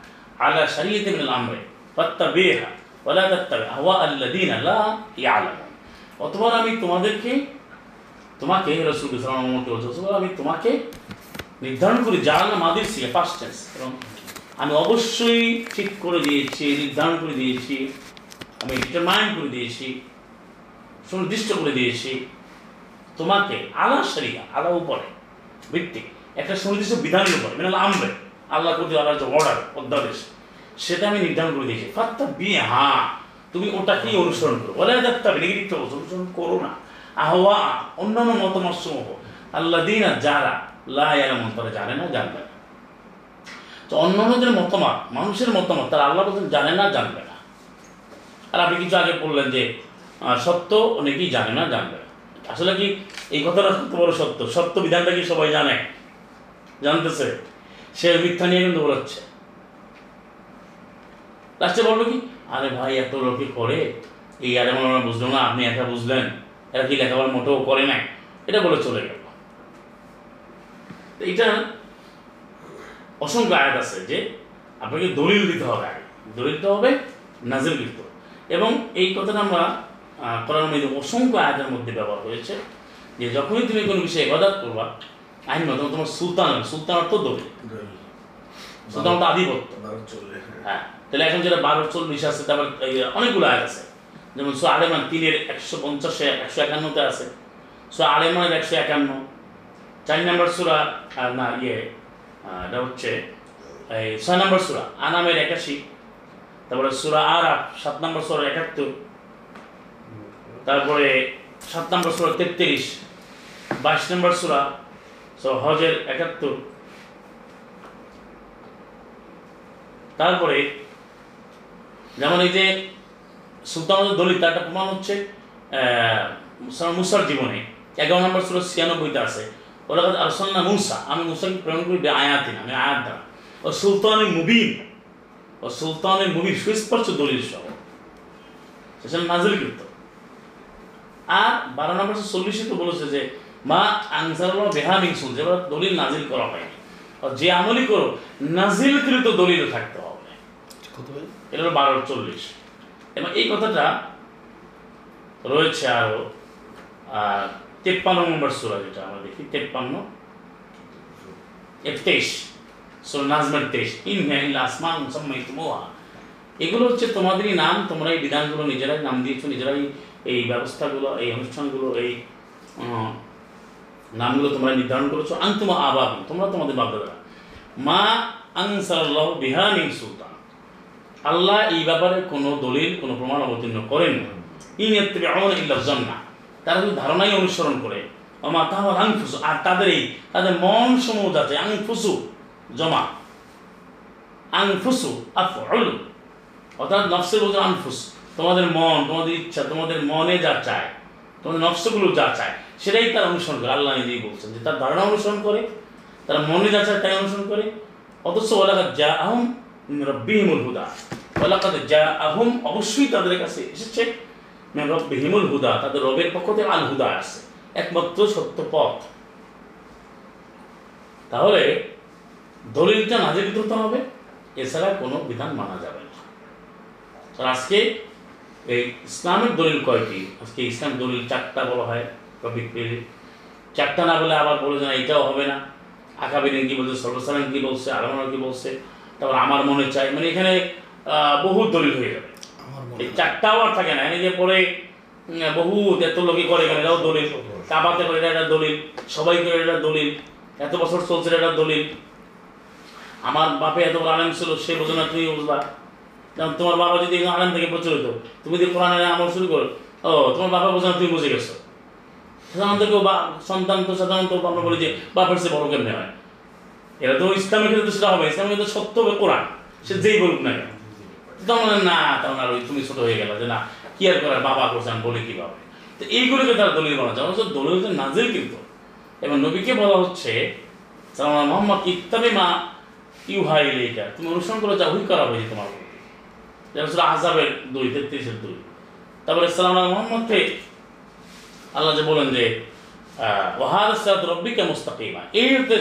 আলা শরীয়তে মিনাল আমরে ফাত্তাবিহা ওয়ালা তাত্তাবি আহওয়া আল্লাযীনা লা ইয়ালামুন। অতবার আমি তোমাদেরকে, তোমাকে রাসূল আলাইহি আমি তোমাকে নির্ধারণ করি জাল মাদির সিগে পাস্ট টেন্স এবং আমি অবশ্যই ঠিক করে দিয়েছি, নির্ধারণ করে দিয়েছি, আমি ডিটারমাইন করে দিয়েছি, সুনির্দিষ্ট করে দিয়েছি। তোমাকে আলা শরিয়া, আলা উপরে ভিত্তিক একটা সুনির্দিষ্ট বিধানের উপরে মানে আমরে আল্লাহ প্রতি আল্লাহ যে অর্ডার অধ্যাদেশ, সেটা আমি নির্ধারণ করে দিয়েছি। ফাত্তা বিয়ে হ্যাঁ তুমি ওটাকেই অনুসরণ করো। বলে যাত্রা নেগেটিভটা অনুসরণ করো না। আহওয়া, অন্যান্য মতামত সমূহ আল্লাহ দিন আর যারা লায়ালামন তারা জানে না, জানবে তো অন্যান্যদের মতামত, মানুষের মতামত, তারা আল্লাহ বলছেন জানে না, জানবে না। আর আপনি কিছু আগে বললেন যে সত্য অনেকেই জানে না, জানবে না। আসলে কি এই কথাটা সত্য বড় সত্য? সত্য বিধানটা কি সবাই জানে? জানতেছে? সে মিথ্যা নিয়ে কিন্তু বলাচ্ছে। লাস্টে বলবে কি, আরে ভাই, এত লোকে করে? এই আরে মনে বুঝলো না, আপনি একা বুঝলেন। এরা কি লেখাপড়া মোটেও করে নাই? এটা বলে চলে গেল। এটা অসংখ্য আয়াত আছে যে আপনাকে দলিল দিতে হবে আগে। দলিল দিতে হবে নাজিল লিখত এবং এই কথাটা আমরা কোরআন মধ্যে অসংখ্য আয়াতের মধ্যে ব্যবহার হয়েছে যে যখনই তুমি কোনো বিষয়ে ইবাদত করবা আইন মতো তোমার সুলতান সুলতান অর্থ দলিল। সুলতান অর্থ আধিপত্য। হ্যাঁ তাহলে এখন যেটা বারো চল্লিশ আছে তারপর অনেকগুলো আয়াত আছে। যেমন সো আলেমান তিনের একশো পঞ্চাশে একশো একান্নতে আছে। সো আলেমানের একশো একান্ন। চার নম্বর সুরা না ইয়ে এটা হচ্ছে এই ছয় নম্বর সুরা, আনামের একাশি। তারপরে সুরা আরাফ, সাত নম্বর সুরা একাত্তর। তারপরে সাত নম্বর সুরা তেত্রিশ, বাইশ নম্বর সুরা হজের একাত্তর। তারপরে যেমন এই যে সুলতানের দলিত একটা প্রমাণ হচ্ছে মুসার জীবনে। এগারো নম্বর সুরা ছিয়ানব্বইতে আছে। ওরা আরসাল্লা মুসা আমি মুসাকে প্রেরণ করি আয়াতিন আমি আয়াত দ্বারা। ও সুলতানের মুবিন ও সুলতানের মুবিন সুস্পষ্ট দলিল সহ। সেখানে নাজিল কৃত। আর বারো নম্বর চল্লিশে তো বলেছে যে মা আনসারুল্লাহ বেহামিং শুন যেবার দলিল নাজিল করা হয়নি। যে আমলি করো নাজিলকৃত দলিল থাকতে হবে। এটা হলো বারো চল্লিশ। এবং এই কথাটা রয়েছে আরও তেপ্পান্ন নম্বর সুরা যেটা আমরা দেখি, তেপ্পান্ন। তেইশ সুরা নাজমের তেইশ। ইনহিল আসমান মুসাম্মাই তুমোয়া এগুলো হচ্ছে তোমাদেরই নাম তোমরা এই বিধানগুলো নিজেরাই নাম দিয়েছ, নিজেরাই এই ব্যবস্থাগুলো, এই অনুষ্ঠানগুলো, এই নামগুলো তোমরা নির্ধারণ করেছ। আন্তমা আবাহ তোমরা তোমাদের বাপদাদারা। মা আনসারাল্লাহ বিহা মিন সুলতান। আল্লাহ এই ব্যাপারে কোনো দলিল, কোনো প্রমাণ অবতীর্ণ করেন ইন ইল্লা জান্নাহ তারা শুধু ধারণাই অনুসরণ করে আমা তাহওয়াল আনফুসু, আর তাদের এই, তাদের মন সমূহ যাতে আনফুসু, জমা। আনফুসু আফউল। অর্থাৎ নফসের বলতে আনফুস। তোমাদের মন, তোমাদের ইচ্ছা, তোমাদের মনে যা চায়, তোমাদের নফসগুলো যা চায়, সেটাই তারা অনুসরণ করে। আল্লাহ নিজেই বলছেন যে তার ধারণা অনুসরণ করে, তারা মনে যা চায় তাই অনুসরণ করে। অথচ ওলাকাত যা আহম রব্বিহিমুল হুদা। ওলাকাত যা আহম অবশ্যই তাদের কাছে এসেছে। রব্বিহিমুল হুদা, তাদের রবের পক্ষ থেকে আল হুদা আসছে একমাত্র সত্য পথ। তাহলে দলিলটা নাজিল হতে হবে, এছাড়া কোনো বিধান মানা যাবে না। তো আজকে এই ইসলামের দলিল কয়টি? আজকে ইসলাম দলিল চারটা বলা হয় রবিক পেলে চারটা না বলে আবার বলে না, এটাও হবে না। আকাবিদিন কি বলছে সর্বসালাম কি বলছে আলমার কি বলছে, তারপর আমার মনে চাই। মানে এখানে বহু দলিল হয়ে যাবে। মনে এই চারটাও আর থাকে না এই যে পরে বহু এত লোকে করে এখানে, এটাও দলিল। কাবাতে করে এটা দলিল, সবাই করে এটা দলিল, এত বছর চলছে এটা দলিল। আমার বাপে এত বড় আলেম ছিল, সে বোঝো না তুমি বুঝবা। যেমন তোমার বাবা যদি আলেম থেকে প্রচলিত, তুমি যদি কোরআনের আমল শুরু করো, ও, তোমার বাবা বোঝো না তুমি বুঝে গেছো। সাধারণত কেউ বা, সন্তান তো সাধারণত আমরা বলি যে, বাপের সে বড় কেমনে হয়? এটা তো ইসলামের ক্ষেত্রে সেটা হবে ইসলামের ক্ষেত্রে সত্য হবে কোরআন, সে যেই বলুক না কেন। তখন না, তখন আর ওই তুমি ছোট হয়ে গেল যে না, কি আর করার, বাবা করছেন বলে কীভাবে? তো এইগুলোকে তারা দলিল বলা যায় অথচ দলিল হচ্ছে নাজিল কিন্তু। এবং নবীকে বলা হচ্ছে সালাম মোহাম্মদ, ইত্তাবি মা ইউহাই লেখা তুমি অনুসরণ করে যা হুই করা হয়েছে তোমার যেমন সেটা আজাবের দুই, তেত্রিশের দুই। তারপরে সালাম মোহাম্মদকে আল্লাহ যে বলেন যে ওহাদ সাদ রব্বিকে মুস্তাকিমা এই হচ্ছে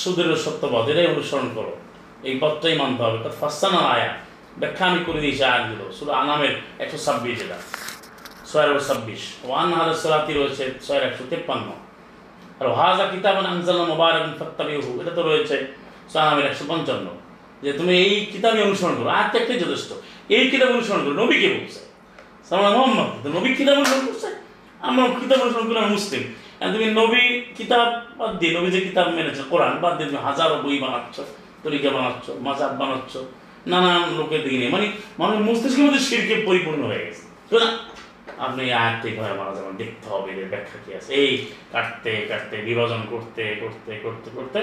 সুদৃঢ় সত্যপথ এটাই অনুসরণ করো। এই পথটাই মানতে হবে। তার ফাস্তানা আয়া ব্যাখ্যা আমি করে দিয়েছি আয়াতগুলো শুধু আনামের একশো ছাব্বিশ এটা ছয়ের ছাব্বিশ ওয়ান হাজার সালাতি রয়েছে ছয়ের একশো তেপ্পান্ন। আর হাজা কিতাব আনজাল মোবারক ফত্তাবিহু এটা তো রয়েছে সাহামের একশো পঞ্চান্ন। যে তুমি এই কিতাবে অনুসরণ করো আর একটাই যথেষ্ট। এই কিতাব অনুসরণ করো নবীকে বলছে? মোহাম্মদ নবী কিতাব অনুসরণ করছে? আমরা কিতাব অনুসরণ করি মুসলিম। তুমি নবী কিতাব বাদ দিয়ে, নবী যে কিতাব মেনেছে, কোরআন বাদ দিয়ে তুমি হাজারো বই বানাচ্ছ, তরিকা বানাচ্ছ মাজাব বানাচ্ছ নানান লোকের দিকে নিয়ে মানে মানুষ মস্তিষ্কের মধ্যে শিরকে পরিপূর্ণ হয়ে গেছে। আপনি আয়াতটি ঘরে মারা যাবেন দেখতে হবে এর ব্যাখ্যা কি আছে। এই কাটতে কাটতে বিভাজন করতে করতে করতে করতে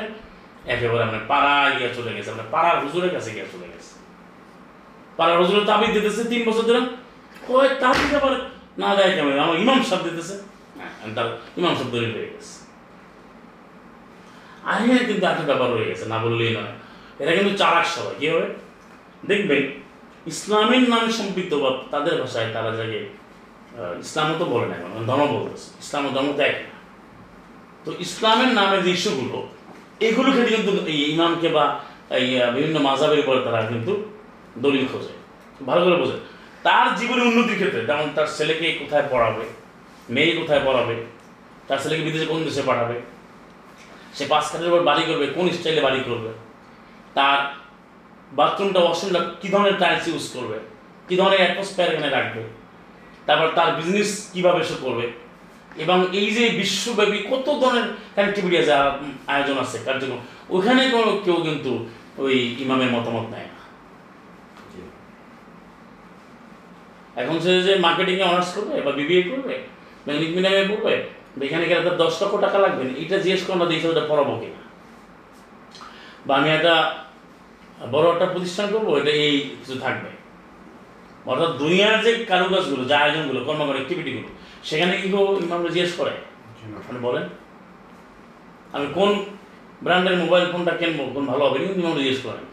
একেবারে আপনার পাড়া গিয়ে চলে গেছে আপনার পাড়ার হুজুরের কাছে গিয়ে চলে গেছে। পাড়ার হুজুরের তাবিদ দিতেছে তিন বছর ধরে। কয় তাবিদ আবার না দেয় কেমন? আমার ইমাম সাহেব দিতেছে। হ্যাঁ, তার ইমাম সাহেব দলিল হয়ে গেছে। আইনের কিন্তু একটা ব্যাপার রয়ে গেছে না বললেই নয়। এটা কিন্তু চালাক সবাই। কি হবে? দেখবেন ইসলামের নামে সম্পৃক্ত বা তাদের ভাষায় তারা আহ, ইসলামও তো বলে না এখন ধর্ম বলতেছে ইসলাম ধর্ম তো এক তো ইসলামের নামে যে ইস্যুগুলো এগুলো ক্ষেত্রে কিন্তু এই ইমামকে বা এই বিভিন্ন মাজাবের উপরে তারা কিন্তু দলিল খোঁজে ভালো করে বোঝে। তার জীবনের উন্নতির ক্ষেত্রে যেমন তার ছেলেকে কোথায় পড়াবে মেয়ে কোথায় পড়াবে তার ছেলেকে বিদেশে কোন দেশে পাঠাবে সে পাঁচ কাঠের উপর বাড়ি করবে কোন স্টাইলে বাড়ি করবে তার বাথরুমটা ওয়াশরুমটা কী ধরনের টাইলস ইউজ করবে? কী ধরনের অ্যাটমসফিয়ার এখানে রাখবে? তারপর তার বিজনেস কীভাবে সে করবে? এবং এই যে বিশ্বব্যাপী কত ধরনের কানেক্টিভিটি আছে আয়োজন আছে, কার্যক্রম, ওখানে কোনো কেউ কিন্তু ওই ইমামের মতামত নেয় না। এখন সে যে মার্কেটিংয়ে অনার্স করবে বা বিবিএ করবে, বা ইংলিশ মিডিয়ামে পড়বে এখানে গেলে তার দশ লক্ষ টাকা লাগবে না, এটা জিজ্ঞেস করো না ওটা পড়াবো কিনা। বা আমি একটা বড় একটা প্রতিষ্ঠান করব এটা এই কিছু থাকবে। অর্থাৎ দুনিয়ার যে কারুকাজগুলো, যে আয়োজনগুলো কর্মকর অ্যাক্টিভিটিগুলো সেখানে কি কেউ ইমামরা জিজ্ঞেস করে। আপনি বলেন। আমি কোন ব্র্যান্ডের মোবাইল ফোনটা কিনবো, কোন ভালো হবে, কিন্তু ইমামরা জিজ্ঞেস করেন।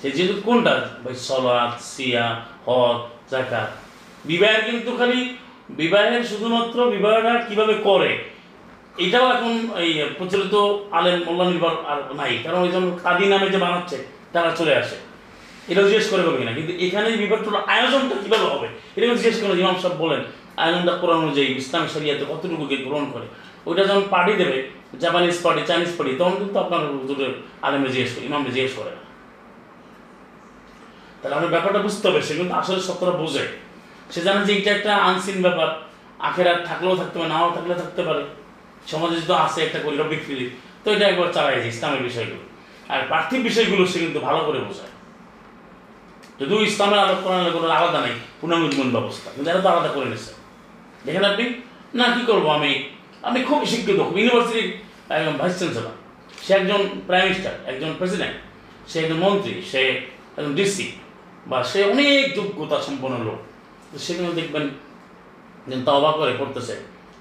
সে যেহেতু কোনটা? ভাই, সলাৎ, সিয়া, হজ জাকাত বিবাহের কিন্তু খালি, বিবাহের শুধুমাত্র বিবাহটা কীভাবে করে? এটাও এখন এই প্রচলিত আলেম মোল্লা নির্ভর আর নাই। কারণ ওই জন্য কাদি নামে যে বানাচ্ছে তারা চলে আসে। এটাও জিজ্ঞেস করে করবে কিনা, কিন্তু এখানে বিভাগটা আয়োজনটা কীভাবে হবে? এটা কিন্তু জিজ্ঞেস করে ইমাম সাহেব বলেন, আয়োজনটা কোরআন অনুযায়ী, ইসলাম শরিয়াতে কতটুকুকে গ্রহণ করে? ওইটা যখন পার্টি দেবে, জাপানিজ পার্টি, চাইনিজ পার্টি, তখন কিন্তু আপনার হুজুরের আলেমে জিজ্ঞেস করে ইমামে জিজ্ঞেস করে না। তাহলে আপনার ব্যাপারটা বুঝতে হবে, সে কিন্তু আসলে সত্যটা বোঝে। সে জানে যে এটা একটা আনসিন ব্যাপার আখের আর থাকলেও থাকতে পারে, নাও থাকলে থাকতে পারে। সমাজে যদি আছে একটা করি রবিক ফিলি তো এটা একবার চালাই যায় ইসলামের বিষয়গুলো। আর পার্থিব বিষয়গুলো সে কিন্তু ভালো করে বোঝায়। যদিও ইসলামের আলোক কোরআনের কোনো আলাদা নেই পূর্ণাঙ্গ জীবন ব্যবস্থা, কিন্তু এরা তো আলাদা করে নিচ্ছে দেখেন আপনি, না, কি করব আমি? আমি খুব শিক্ষিত ইউনিভার্সিটির একজন ভাইস চ্যান্সেলর সে একজন প্রাইম মিনিস্টার একজন প্রেসিডেন্ট সে একজন মন্ত্রী, সে একজন ডিসি বা সে অনেক যোগ্যতা সম্পন্ন লোক। তো সেখানে দেখবেন যে তবা করে পড়তেছে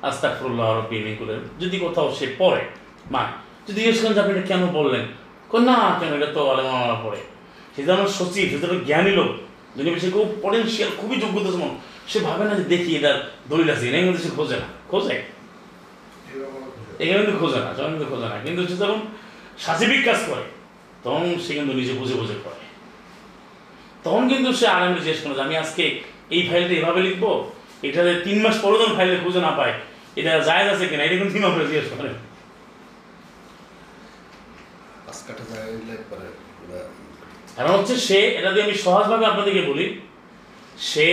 আস্তাকফুল্লাহ রব্বি মিন করে যদি কোথাও সে পড়ে মা যদি জিজ্ঞেস করেন যে আপনি কেন বললেন? না কেন এটা তো আলেমারা পড়ে সে যেন সচিব, সে যেন জ্ঞানী লোক যদি সে খুব পটেন্সিয়াল খুবই যোগ্যতা সমান, সে ভাবে না যে দেখি এটা দলিল আছে এখানে কিন্তু সে খোঁজে না, খোঁজে। এখানে কিন্তু খোঁজে না যখন কিন্তু খোঁজে না। কিন্তু সে যখন সাচিবিক কাজ করে, তখন সে কিন্তু নিজে বুঝে বুঝে করে তখন কিন্তু সে আরামে জিজ্ঞেস করে আমি আজকে এই ফাইলটা এভাবে লিখব? এটাতে তিন মাস পরে যখন ফাইলে খুঁজে না পায়, এটা জায়জ আছে কিনা? এটা কিন্তু মাস জিজ্ঞেস করে। নিলে পরে ওরা কারণ হচ্ছে সে, এটা দিয়ে আমি সহজভাবে আপনাদেরকে বলি, সে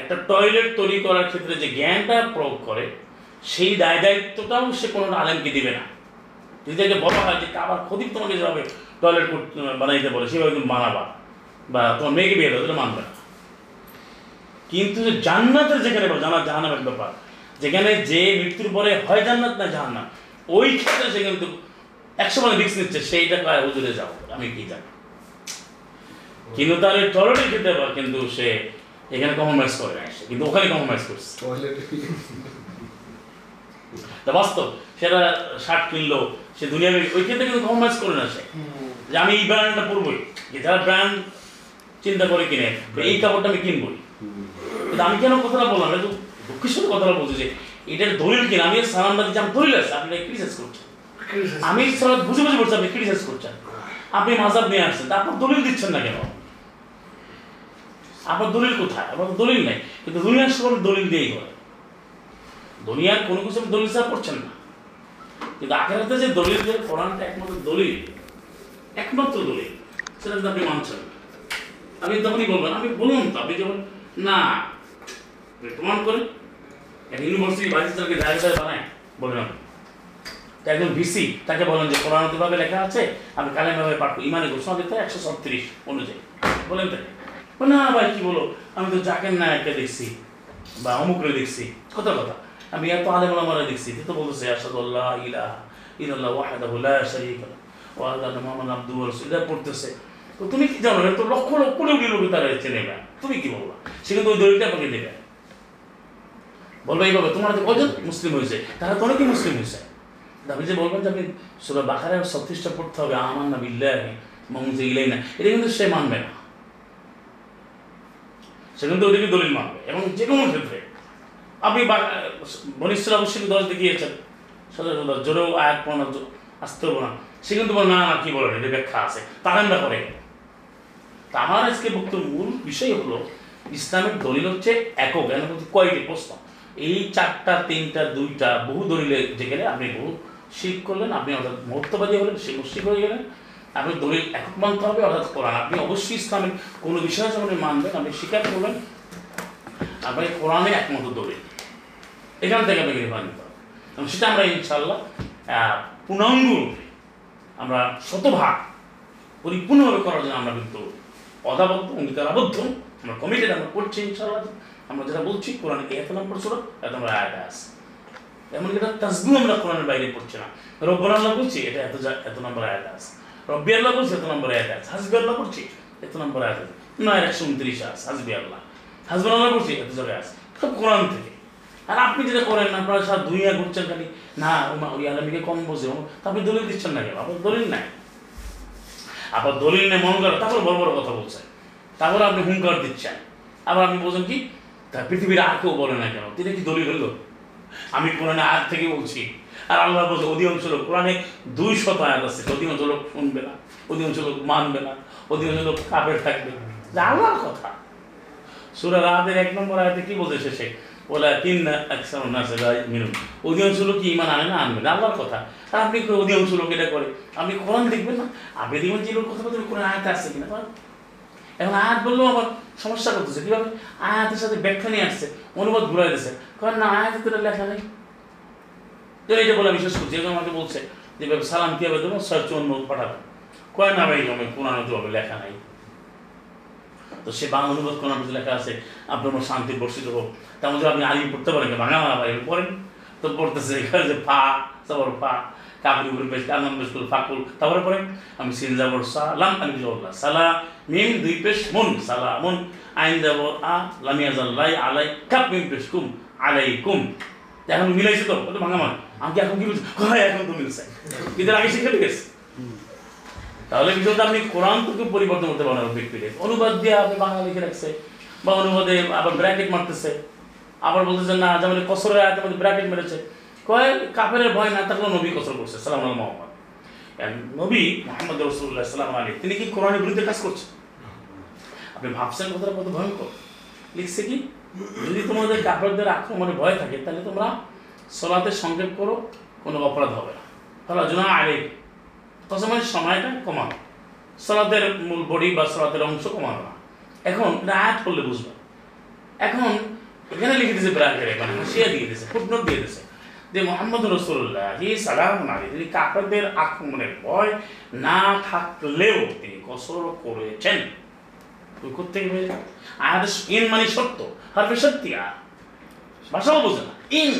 একটা টয়লেট তৈরি করার ক্ষেত্রে যে জ্ঞানটা প্রয়োগ করে, সেই দায় দায়িত্বটাও সে কোনো আলেমকে দিবে না। যদি তাকে বলা হয় যে আবার খদিব তোমাকে যেভাবে টয়লেট বানাইতে বলে, সেভাবে তুমি বানাবা বা তোমার মেয়েকে বিয়ে দেবে মানবে কিন্তু জান্নাতের যেখানে জানা জাহান্নামের ব্যাপার, যেখানে যে মৃত্যুর পরে হয় জান্নাত না জাহান্নাম, ওই ক্ষেত্রে সে কিন্তু একশো মানে রিক্স নিচ্ছে সেইটা কয় হুজুরে যাব আমি কি জানি। কিন্তু তার ওই টয়লেটের ক্ষেত্রে আবার কিন্তু সে এখানে কম্প্রোমাইজ করে না সে কিন্তু ওখানে কম্প্রোমাইজ করছে। তা বাস্তব সেটা শার্ট কিনলো সে দুনিয়া ওই ক্ষেত্রে কিন্তু কম্প্রোমাইজ করে না সে। যে আমি এই ব্র্যান্ডটা পরবই যে যারা ব্র্যান্ড চিন্তা করে কিনে এই কাপড়টা আমি কিনবই। কিন্তু আমি কেন কথাটা বললাম? এটা তো দুঃখের সাথে কথাটা বলছি যে এটার দলিল কিনা? আমি সালামটা দিচ্ছি আমি দলিল আছে আপনি ক্রিটিসাইজ করছেন। আমি সালাদ বুঝে বুঝে বলছি, আপনি ক্রিটিসাইজ করছেন। আপনি মাজাব নিয়ে আসছেন। আপনার দলিল দিচ্ছেন না কেন? আপনার দলিল কোথায়? আপনার দলিল নেই। কিন্তু দুনিয়ার সব দলিল দিয়েই করে দুনিয়ার কোনো কিছু আপনি দলিল ছাড়া করছেন না। কিন্তু আখেরাতে যে দলিল যে কোরআনটা একমাত্র দলিল একমাত্র দলিল, সেটা কিন্তু আপনি মানছেন। আপনি তখনই বলবেন, আপনি বলুন তো, আপনি যখন, না প্রমাণ এক ইউনিভার্সিটি বাইশ জনকে ডাইরেক্টর বানায়, বলবেন আপনি। একজন ভিসি তাকে বলেন যে কোরআন ভাবে লেখা আছে, আমি কালেমাভাবে পাঠ করি। ইমানে ঘোষণা দিতে একশো ছত্রিশ অনুযায়ী। বলেন তাকে না ভাই, কি বলো? আমি তো জাকের নায়ককে দেখছি, বা অমুকরে দেখছি। কথা কথা। আমি এত আলেম আলামারে দেখছি তো বলতেছে আসাদুল্লাহ ইলাহ ইল্লাল্লাহ ওয়াহদাহু লা শারীকা লাহু ওয়া আন্না মুহাম্মাদান আবদুহু ওয়া এটা পড়তেছে। তো তুমি কি জানো তো লক্ষ লক্ষ কোটি লোক তারা চেনে না। তুমি কি বলবা? সে কিন্তু ওই দলিলটা আপনাকে দেবে। বলবে এইভাবে তোমার কজন মুসলিম হয়েছে। তারা তো অনেকেই মুসলিম হয়েছে। আপনি যে বলবেন যে আপনি সুরা বাকারের ছত্রিশটা পড়তে হবে আমার না বিল্লাহ মমজে ইলাই না এটা কিন্তু সে মানবে না। সে কিন্তু ওইটাকে দলিল মানবে, এবং যে কোনো ক্ষেত্রে। আপনি বনিশ্চর অবশ্যই দশ দেখিয়েছেন সদর জোরেও আয়াত পড়ানো আসতে হবে না। সে কিন্তু বলে, না না, কি বলেন এটা ব্যাখ্যা আছে। আমরা করে তা আমার আজকে বক্তব্য মূল বিষয় হলো, ইসলামের দলিল হচ্ছে একক, এর মধ্যে কয়টি প্রশ্ন। এই চারটা, তিনটা, দুইটা, বহু দলিলে যেখানে আপনি বহু শিখ করলেন, আপনি অর্থাৎ মহত্ববাদী হলেন সে মুশিক হয়ে গেলেন। আপনি দলিল একক মানতে হবে, অর্থাৎ কোরআন। আপনি অবশ্যই ইসলামের কোনো বিষয় যখন আপনি মানবেন, আপনি স্বীকার করবেন। আপনি কোরআনে একমাত্র দলিল। এখান থেকে আপনাকে রেফার নিতে সেটা আমরা ইনশাল্লাহ পূর্ণাঙ্গ আমরা শতভাগ পরিপূর্ণভাবে করার জন্য আমরা কিন্তু অদাবদ্ধ অঙ্গীকার আবদ্ধ আমরা কমিটেড আমরা করছি ইনশাল্লাহ আমরা যেটা বলছি কোরআনে এত নম্বর ছিল এত আমরা আয়াত আছে। এমন এটা তাসবিহ আমরা কোরআনের বাইরে পড়ছি না। রব্বর আল্লাহ বলছি, এটা এত এত নম্বর আয়াত আছে। রব্বি আল্লাহ বলছি, এত নম্বর আয়াত আছে। হাসবি আল্লাহ বলছি, এত নম্বর আয়াত আছে। নয় একশো উনত্রিশ আছে, হাসবি আল্লাহ। হাসবি আল্লাহ বলছি, এত জায়গায় আছে। সব কোরআন থেকে। আর আপনি যেটা করেন আপনারা সব দুনিয়া ঘুরছেন খালি, না ওমা ওই আলমীকে কম বোঝে আপনি দলিল দিচ্ছেন না কেন? আপনার দলিল নাই। আবার দলিল নেই, মন করে তারপর বড় বড় কথা বলছেন। তারপর আপনি হুঙ্কার দিচ্ছেন। আবার আপনি বলছেন কি, তা পৃথিবীর আর কেউ বলে না কেন? তিনি কি দলিল হলো আমি কোরআনে আয়াত থেকে বলছি। আর আল্লাহ বলছে, অধিকাংশ লোক কোরআনে দুই শত আয়াত আছে। অধিকাংশ লোক শুনবে না, অধিকাংশ লোক মানবে না, অধিকাংশ লোক কাপের থাকবে যা আল্লাহর কথা। সুরা রাতের এক নম্বর আয়াতে কি বলতে শেষে? ওলা তিন একশো মিনুন অধিকাংশ লোক কি ইমান আনে না আনবে না? আল্লাহর কথা। আর আপনি অধিকাংশ লোক এটা করে। আপনি কোরআন দেখবেন না? আপনি দেখবেন যে লোক কথা বলতে কোরআন আয়াত আসছে কিনা? এখন আয়াত বললেও আবার সমস্যা করতেছে। কীভাবে? আয়াতের সাথে ব্যাখ্যা নিয়ে আসছে, অনুবাদ ঘুরাই দিচ্ছে কারণ না আয়াতে তো লেখা নেই। তো এইটা বলে বিশ্বাস করছি। এখন আমাকে বলছে যে সালাম কীভাবে দেবো? সচ্চ অন্য পাঠাবেন কয়, না ভাই আমি কোরআনে হবে লেখা নাই। তো সে বাংলা অনুবাদ কোরআন লেখা আছে, আপনার মনে শান্তি বর্ষিত হোক। তার মধ্যে আপনি আলিম পড়তে পারেন, বাংলা ভাই, পড়েন। তো পড়তেছে যে ফা তারপর ফা কাপড় উপরে আলম বেশ করল ফাকুল, তারপরে পরে আমি সিন যাবর সালাম, আমি জল্লা সালা মিম দুই পেশ মুন সালা মুন আইন যাবর আ লামিয়া জাল্লাই আলাই কাপ মিম পেশ কুম আলাই কুম এখন মিলাইছে তো বলে ভাঙা মান আমি কি এখন কি বলছি হয়, এখন তো মিলছে। কিন্তু আগে শিখে গেছে। তাহলে বিষয়টা আপনি কোরআন থেকে পরিবর্তন করতে পারেন ব্যক্তিকে অনুবাদ দিয়ে আপনি বাংলা লিখে রাখছে, বা অনুবাদে আবার ব্র্যাকেট মারতেছে। আবার বলতেছে, না, যেমন কসরের আয়াতের মধ্যে ব্র্যাকেট মেরেছে। কয়? কাফের ভয় না থাকলেও নবী কসর করছে সালাম আল মোহাম্মদ নবী মোহাম্মদ রসুল্লাহ সাল্লাম আলী তিনি কি কোরআনের বিরুদ্ধে কাজ করছেন? আপনি ভাবছেন কথাটা কত ভয়ঙ্কর। লিখছে কি? যদি তোমাদের কাপড়দের আক্রমণে ভয় থাকে, তাহলে তোমরা সলাতে সংক্ষেপ করো, কোনো অপরাধ হবে না। তাহলে জুনা আগে কসমের সময়টা কমানো। সলাতের মূল বডি বা সলাতের অংশ কমানো না। এখন আয়াত করলে বুঝবে। এখন এখানে লিখে দিয়েছে ব্রাকেটে মানে হাসিয়া দিয়ে দিয়েছে ফুটনোট দিয়ে দিয়েছে। যে মোহাম্মদ রসুল্লাহ সালাম আলী তিনি কাপড়দের আক্রমণের ভয় না থাকলেও তিনি কসর করেছেন। তুই কোথেকে পেয়ে আয়াত ইন মানে সত্য, হারফে সত্যি আর। ভাষাও বোঝে না, ইন।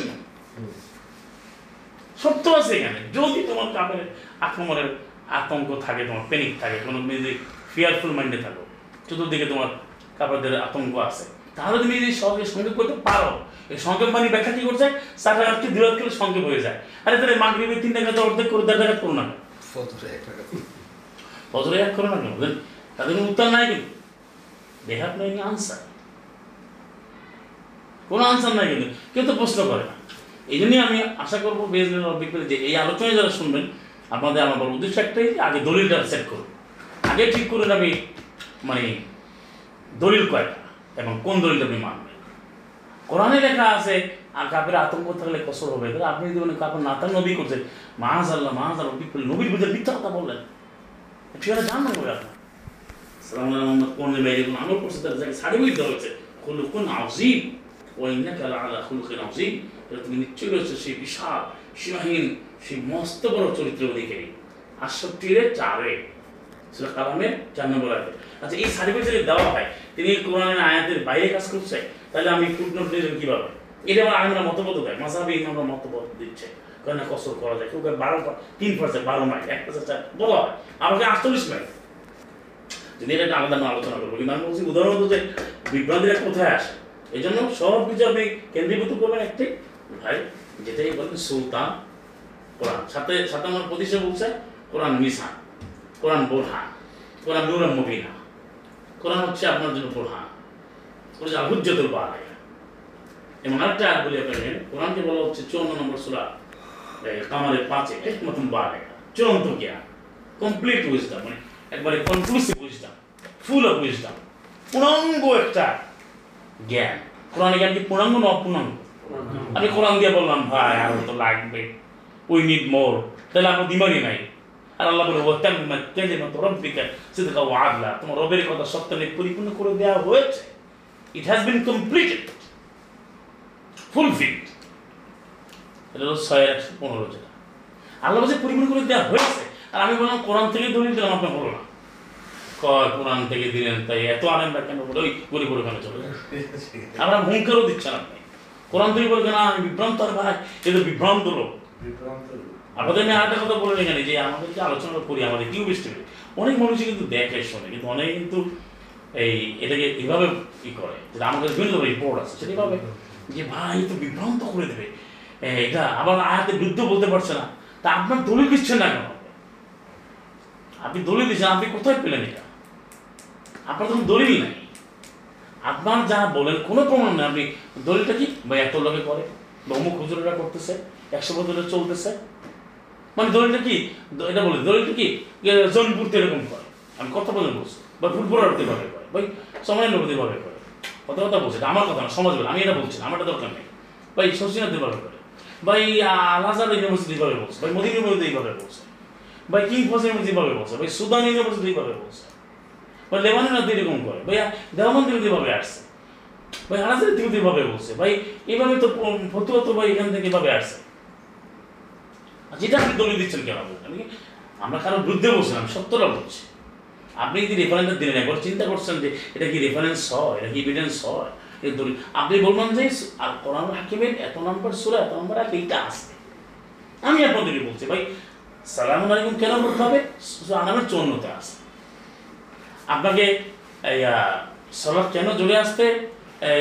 সত্য আছে এখানে। যদি তোমার কাপের আক্রমণের আতঙ্ক থাকে, তোমার প্যানিক থাকে, কোনো নিজে ফিয়ারফুল মাইন্ডে থাকো, চতুর্দিকে তোমার কাপড়দের আতঙ্ক আছে। তাহলে তুমি যদি সহজে সংক্ষেপ করতে পারো এই সংক্ষেপ মানে ব্যাখ্যা কি করছে? চার রাতকে দুই করলে সংক্ষেপ হয়ে যায়। আরে তাহলে মাগরিবে তিন টাকা অর্ধেক করে দেড় টাকা করো না। ফজরে এক করো না কেন? তাদের কোনো উত্তর নাই কিন্তু। They have no any answer কোনো আনসার নাই কিন্তু। কেউ তো প্রশ্ন করে না। এই জন্যই আমি আশা করব যে এই আলোচনায় যারা শুনবেন আপনাদের আমার বড় উদ্দেশ্য একটাই আগে দলিলটা সেট করুন। আগে ঠিক করুন আমি মানে দলিল কয়টা? এবং কোন দলিলটা আপনি মানবেন? কোরআনে লেখা আছে, আর কাপের আতঙ্ক থাকলে কসর হবে। তাহলে আপনি যদি মানে কাপড় না থাক নবী করছে মাহাজ আল্লাহ মাহাজ আল্লাহ নবী নবীর বিরুদ্ধে মিথ্যা কথা বললেন। জানবেন বলে আপনার কোন বাইরে কোন আমল করছে, তার জায়গায় সাড়ে দেওয়া হয়েছে, খুলুকুন ইন্নাকা আলা এটা তুমি নিশ্চয়ই রয়েছে সেই বিশাল, সীমাহীন, সেই মস্ত বড় চরিত্র অধিকারী আটষট্টিরে চারে সেটা কালামের চার নম্বর আয়াতে। আচ্ছা এই সার্টিফিকেট যদি দেওয়া হয়, তিনি কোরআনের আয়াতের বাইরে কাজ করছে, তাহলে আমি ফুটনোট দিলেন কীভাবে? এটা আমার আইনরা মতবোধ দেয় মাসাবি ইমামরা মতবোধ দিচ্ছে। কেন কসর করা যায়? কেউ বারো তিন পার্সেন্ট বারো মাইল, এক পার্সেন্ট বলা হয়। আমাকে আটচল্লিশ মাইল। যদি এটা আলাদা আলোচনা করব, কিন্তু আমি বলছি উদাহরণত যে বিভ্রান্তিটা কোথায় আসে? এই জন্য সব কিছু আপনি কেন্দ্রীভূত করবেন একটি। ভাই, যেটাই বলেন, সুলতান, কোরআন। সাথে সাথে আমার প্রতিষ্ঠা বলছে, কোরআন মিসান কোরআন বোরহান কোরআন নুরাম মুবিনা। কোরআন হচ্ছে আপনার জন্য বোরহান কোরআন হুজ্জতুল বালাগা এবং আরেকটা আয়াত বলি আপনাকে কোরআনকে বলা হচ্ছে চুয়ান্ন নম্বর সুরা কামারের পাঁচে হিকমতুন বালাগা চূড়ান্ত জ্ঞান কমপ্লিট উইজডম মানে একবারে conclusive wisdom full of wisdom পূর্ণাঙ্গ একটা জ্ঞান। কোরআন জ্ঞান কি পূর্ণাঙ্গ না অপূর্ণাঙ্গ? আমি কোরআন দিয়ে বললাম ভাই আরও তো লাগবে। উই নিড মোর তাহলে আপনার দিমাগই নাই। আর আল্লাহ বলে ওয়াতাম কালিমাত রাব্বিকা সিদকা ওয়া আদলা। তোমার রবের কথা সত্য নিয়ে পরিপূর্ণ করে দেওয়া হয়েছে। It has been completed fulfilled এটা হলো ছয় একশো পনেরো যেটা। আল্লাহ বলছে পরিপূর্ণ করে দেওয়া হয়েছে। আর আমি বললাম কোরআন থেকে দলিল দিলাম আপনার বলো না। কয় কোরআন থেকে দিলেন তাই এত আনন্দ কেন? বলে ওই গরিব ওখানে চলে আমরা হুঙ্কারও দিচ্ছেন আপনি। কোরআন থেকে বলবেন না আমি বিভ্রান্ত আর ভাই। এ তো বিভ্রান্ত লোক। আপনাদের আমি আরেকটা কথা বলে এখানে যে আমাদের যে আলোচনা করি, আমাদের কিউ বৃষ্টি অনেক মানুষই কিন্তু দেখে, শোনে, কিন্তু অনেকে কিন্তু এই এটাকে এভাবে ই করে যেটা আমাদের বিভিন্ন রিপোর্ট আছে, সেটা এইভাবে যে ভাই তো বিভ্রান্ত করে দেবে। এটা আবার আয়াতে বিরুদ্ধে বলতে পারছে না। তা আপনার দলিল দিচ্ছেন না কেন? আপনি দলিল দিচ্ছেন, আপনি কোথায় পেলেন এটা? আপনার তখন দলিল নাই। আপনার যা বলেন, কোনো প্রমাণ নেই। আপনি দলিলটা কি? বা এত লোকে করে, বা অমুক হুজুরেরা করতেছে, একশো বছরে চলতেছে। মানে দলিলটা কি? এটা বলে দলিলটা কি? যে জনপুর তো এরকম করে। আমি কথা বলে বলছি? বা ফুটবলার ভাবে করে ভাই সময় নবী ভাবে করে কথা কথা বলছে? এটা আমার কথা না সমাজ বলে। আমি এটা বলছি না, আমারটা দরকার নেই। ভাই শশীনাথ ভাবে করে। ভাই আলাজার ইউনিভার্সিটি ভাবে বলছে। ভাই মোদী ইউনিভার্সিটি ভাবে বলছে। ভাই কিং ফস ইউনিভার্সিটি ভাবে বলছে। ভাই সুদান ইউনিভার্সিটি ভাবে বলছে। ভাই লেবানন এরকম করে। ভাই দেওয়ানন্দ ভাবে আসছে। ভাই আলাজার ভাবে বলছে। ভাই এইভাবে তো ফতুয়া তো ভাই এখান থেকে এভাবে আসছে। যেটা আপনি দলিল দিচ্ছেন কেন? আমি আমরা কারোর বিরুদ্ধে বলছিলাম সত্যটা বলছি। আপনি যদি রেফারেন্সটা দিলেন, একবার চিন্তা করছেন যে এটা কি রেফারেন্স হয়, এটা কি এভিডেন্স হয়? দলিল আপনি বলবেন যে আর কোরআন হাকিমের এত নম্বর সুরা, এত নম্বর আর এইটা আসবে আমি আপনাদেরকে বলছি, ভাই সালাম আলাইকুম কেন করতে হবে? আনামের চৌন্নতে আসে আপনাকে সলাপ কেন জুড়ে আসতে?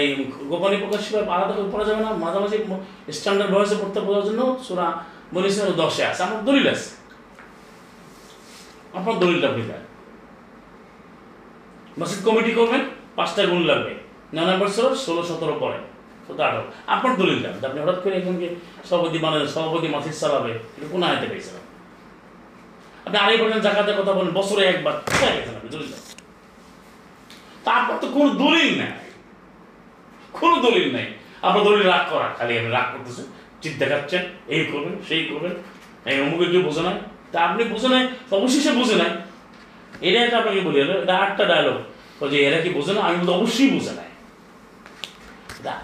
এই গোপনীয় প্রকাশ আলাদা করে পড়া যাবে না। মাঝামাঝি স্ট্যান্ডার্ড ভয়েসে পড়তে পড়ার জন্য সুরা বলেছে দশে আছে। আমার দলিল আছে। আপনার দলিলটা আপনি দেন মসজিদ কমিটি করবেন পাঁচটা গুণ লাগবে। নয় নম্বর ষোলো, সতেরো পরে। সতেরো, আঠারো। আপনার দলিল দেন আপনি হঠাৎ করে এখনকে সভাপতি মানে সভাপতি মাসিদ চালাবে? এটা কোন আয়তে পেয়েছিলাম আপনি আড়াই পার্সেন্ট জাকাতের কথা বলেন, বছরে একবার। কোথায় গেছেন আপনি দলিল। তা আপনার তো কোনো দলিল নেই। কোনো দলিল নেই। আপনার দলিল রাগ করা, খালি আমি রাগ করতেছেন চিৎ দেখাচ্ছেন এই করবেন, সেই করবেন। এই অমুকে কেউ বোঝে নাই। তা আপনি বোঝে নাই অবশ্যই সে বুঝে নাই। এটা একটা আপনাকে বলি, এটা আটটা ডায়লগ যে এরা কি বোঝে না, আমি বলতে অবশ্যই বোঝে নাই।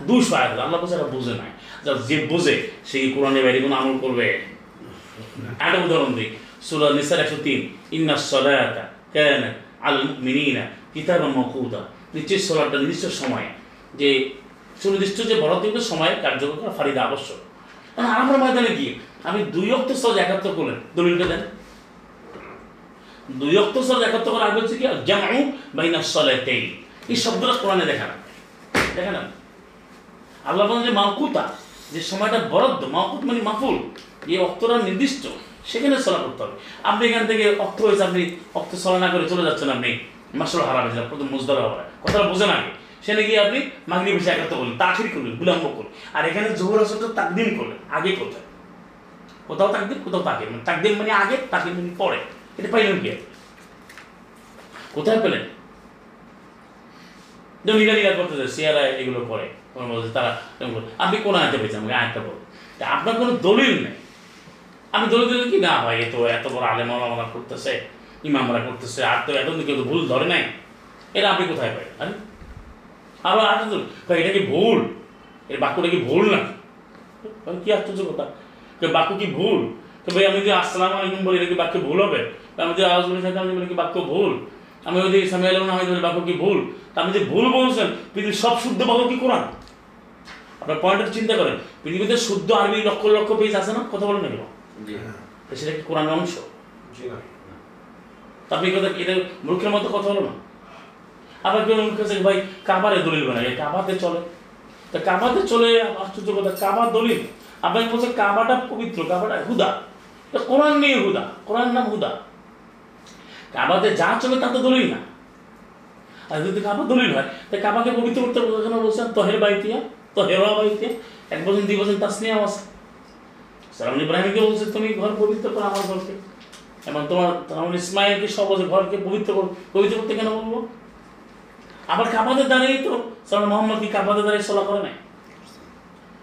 দুশো আয়াত আল্লাহ বলছে এরা বুঝে নাই। যা বোঝে, সে কি কোরআনের বাইরে কোনো আমল করবে? একটা উদাহরণ দিই। সুরা নিসার একশো তিন, ইন্না সলায়াতা কেন আল মিনিনা কিতাব মকুদা। নিশ্চয় সলাটা নির্দিষ্ট সময়ে, যে সুনির্দিষ্ট যে বরাদ্দ সময়ে কার্যকর করা ফারিদা আবশ্যক। আমার ময়দানে গিয়ে আমি দুই অক্ট সজ একাত্তর করলেন, দলিলটা দেন। দুই অক্ট সজ একাত্তর করা আগে হচ্ছে কি জামু বাইনা সলাতেই এই শব্দটা কোরআনে দেখা না দেখা না। আল্লাহ বলেন যে মাকুতা যে সময়টা বরাদ্দ মাকুত মানে মাফুল যে অক্তটা নির্দিষ্ট, সেখানে চলা করতে হবে। আপনি এখান থেকে অক্ত হয়েছে, আপনি অক্ত চলা না করে চলে যাচ্ছেন, আপনি মাসল হারাবে যান প্রথম মুজদার হবে। কথাটা বোঝেন আগে। সেখানে গিয়ে আপনি মাগনি বেশি একাত্তর করলেন, তাখির করলেন বিলম্ব করলেন। আর এখানে জোহর আসরটা তাকদিম করলেন, আগে কোথায় কোথাও তাকদিম, কোথাও তাকিম মানে তাকদিম মানে আগে তাকিম মানে পরে। এটা পাইলেন কি? কোথায় পেলেন? যেমন নিরা নিরা করতেছে সিয়ারা এগুলো বলছে তারা আপনি কোন আয়তে পেয়েছেন? আমাকে আয়টা বল আপনার কোনো দলিল নেই। আমি দলিল দিলেন কি? না ভাই তো এত বড় আলেম করতেছে, ইমামরা করতেছে, আর তো এত কেউ ভুল ধরে নাই। এটা আপনি কোথায় পাই আরে আবার কই, এটা কি ভুল? এর বাক্যটা কি ভুল না কি আশ্চর্য কথা। বাক্য কি ভুল? তো ভাই আমি যদি আসসালাম আলাইকুম বলি এটা কি বাক্য ভুল হবে? আমি যদি আওয়াজ বলে থাকি আমি বলি কি বাক্য ভুল? আমি যদি সামি আলম না বলি বাক্য কি ভুল? তা আপনি যে ভুল বলছেন পৃথিবীর সব শুদ্ধ বাক্য কি কোরআন? আপনার পয়েন্টটা চিন্তা করেন পৃথিবীতে শুদ্ধ আরবি লক্ষ লক্ষ পেজ আছে না? কথা বলেন না সেটা কি কোরআন অংশ? আপনি কথা এটা মূর্খের মতো কথা হলো না। আবার কেউ আছে, ভাই কাবারে দলিল বানায় কাবাতে চলে। তা কাবাতে চলে আশ্চর্য কথা কাবার দলিল? আপনাকে বলছে কাবাটা পবিত্র কাবাটা হুদা। তা কোরআন নেই হুদা কোরআন নাম হুদা। কাবাতে যা চলে তা তো দলিল না। আর যদি কাবা দলিল হয় তা কাবাকে পবিত্র করতে কেন বলছেন তহের বাইতিয়া তহেরা বাইতিয়া এক বছর দুই বছর তাসনিয়া আছে সালাম ইব্রাহিমকে বলছে তুমি ঘর পবিত্র করো আমার ঘরকে। এবং তোমার ইসমাইলকে সব ঘরকে পবিত্র পবিত্র করতে কেন বলব? আবার কাবাদের দাঁড়িয়ে তো সালাম মোহাম্মদ কি কাবাদের দাঁড়িয়ে সলা করে নাই?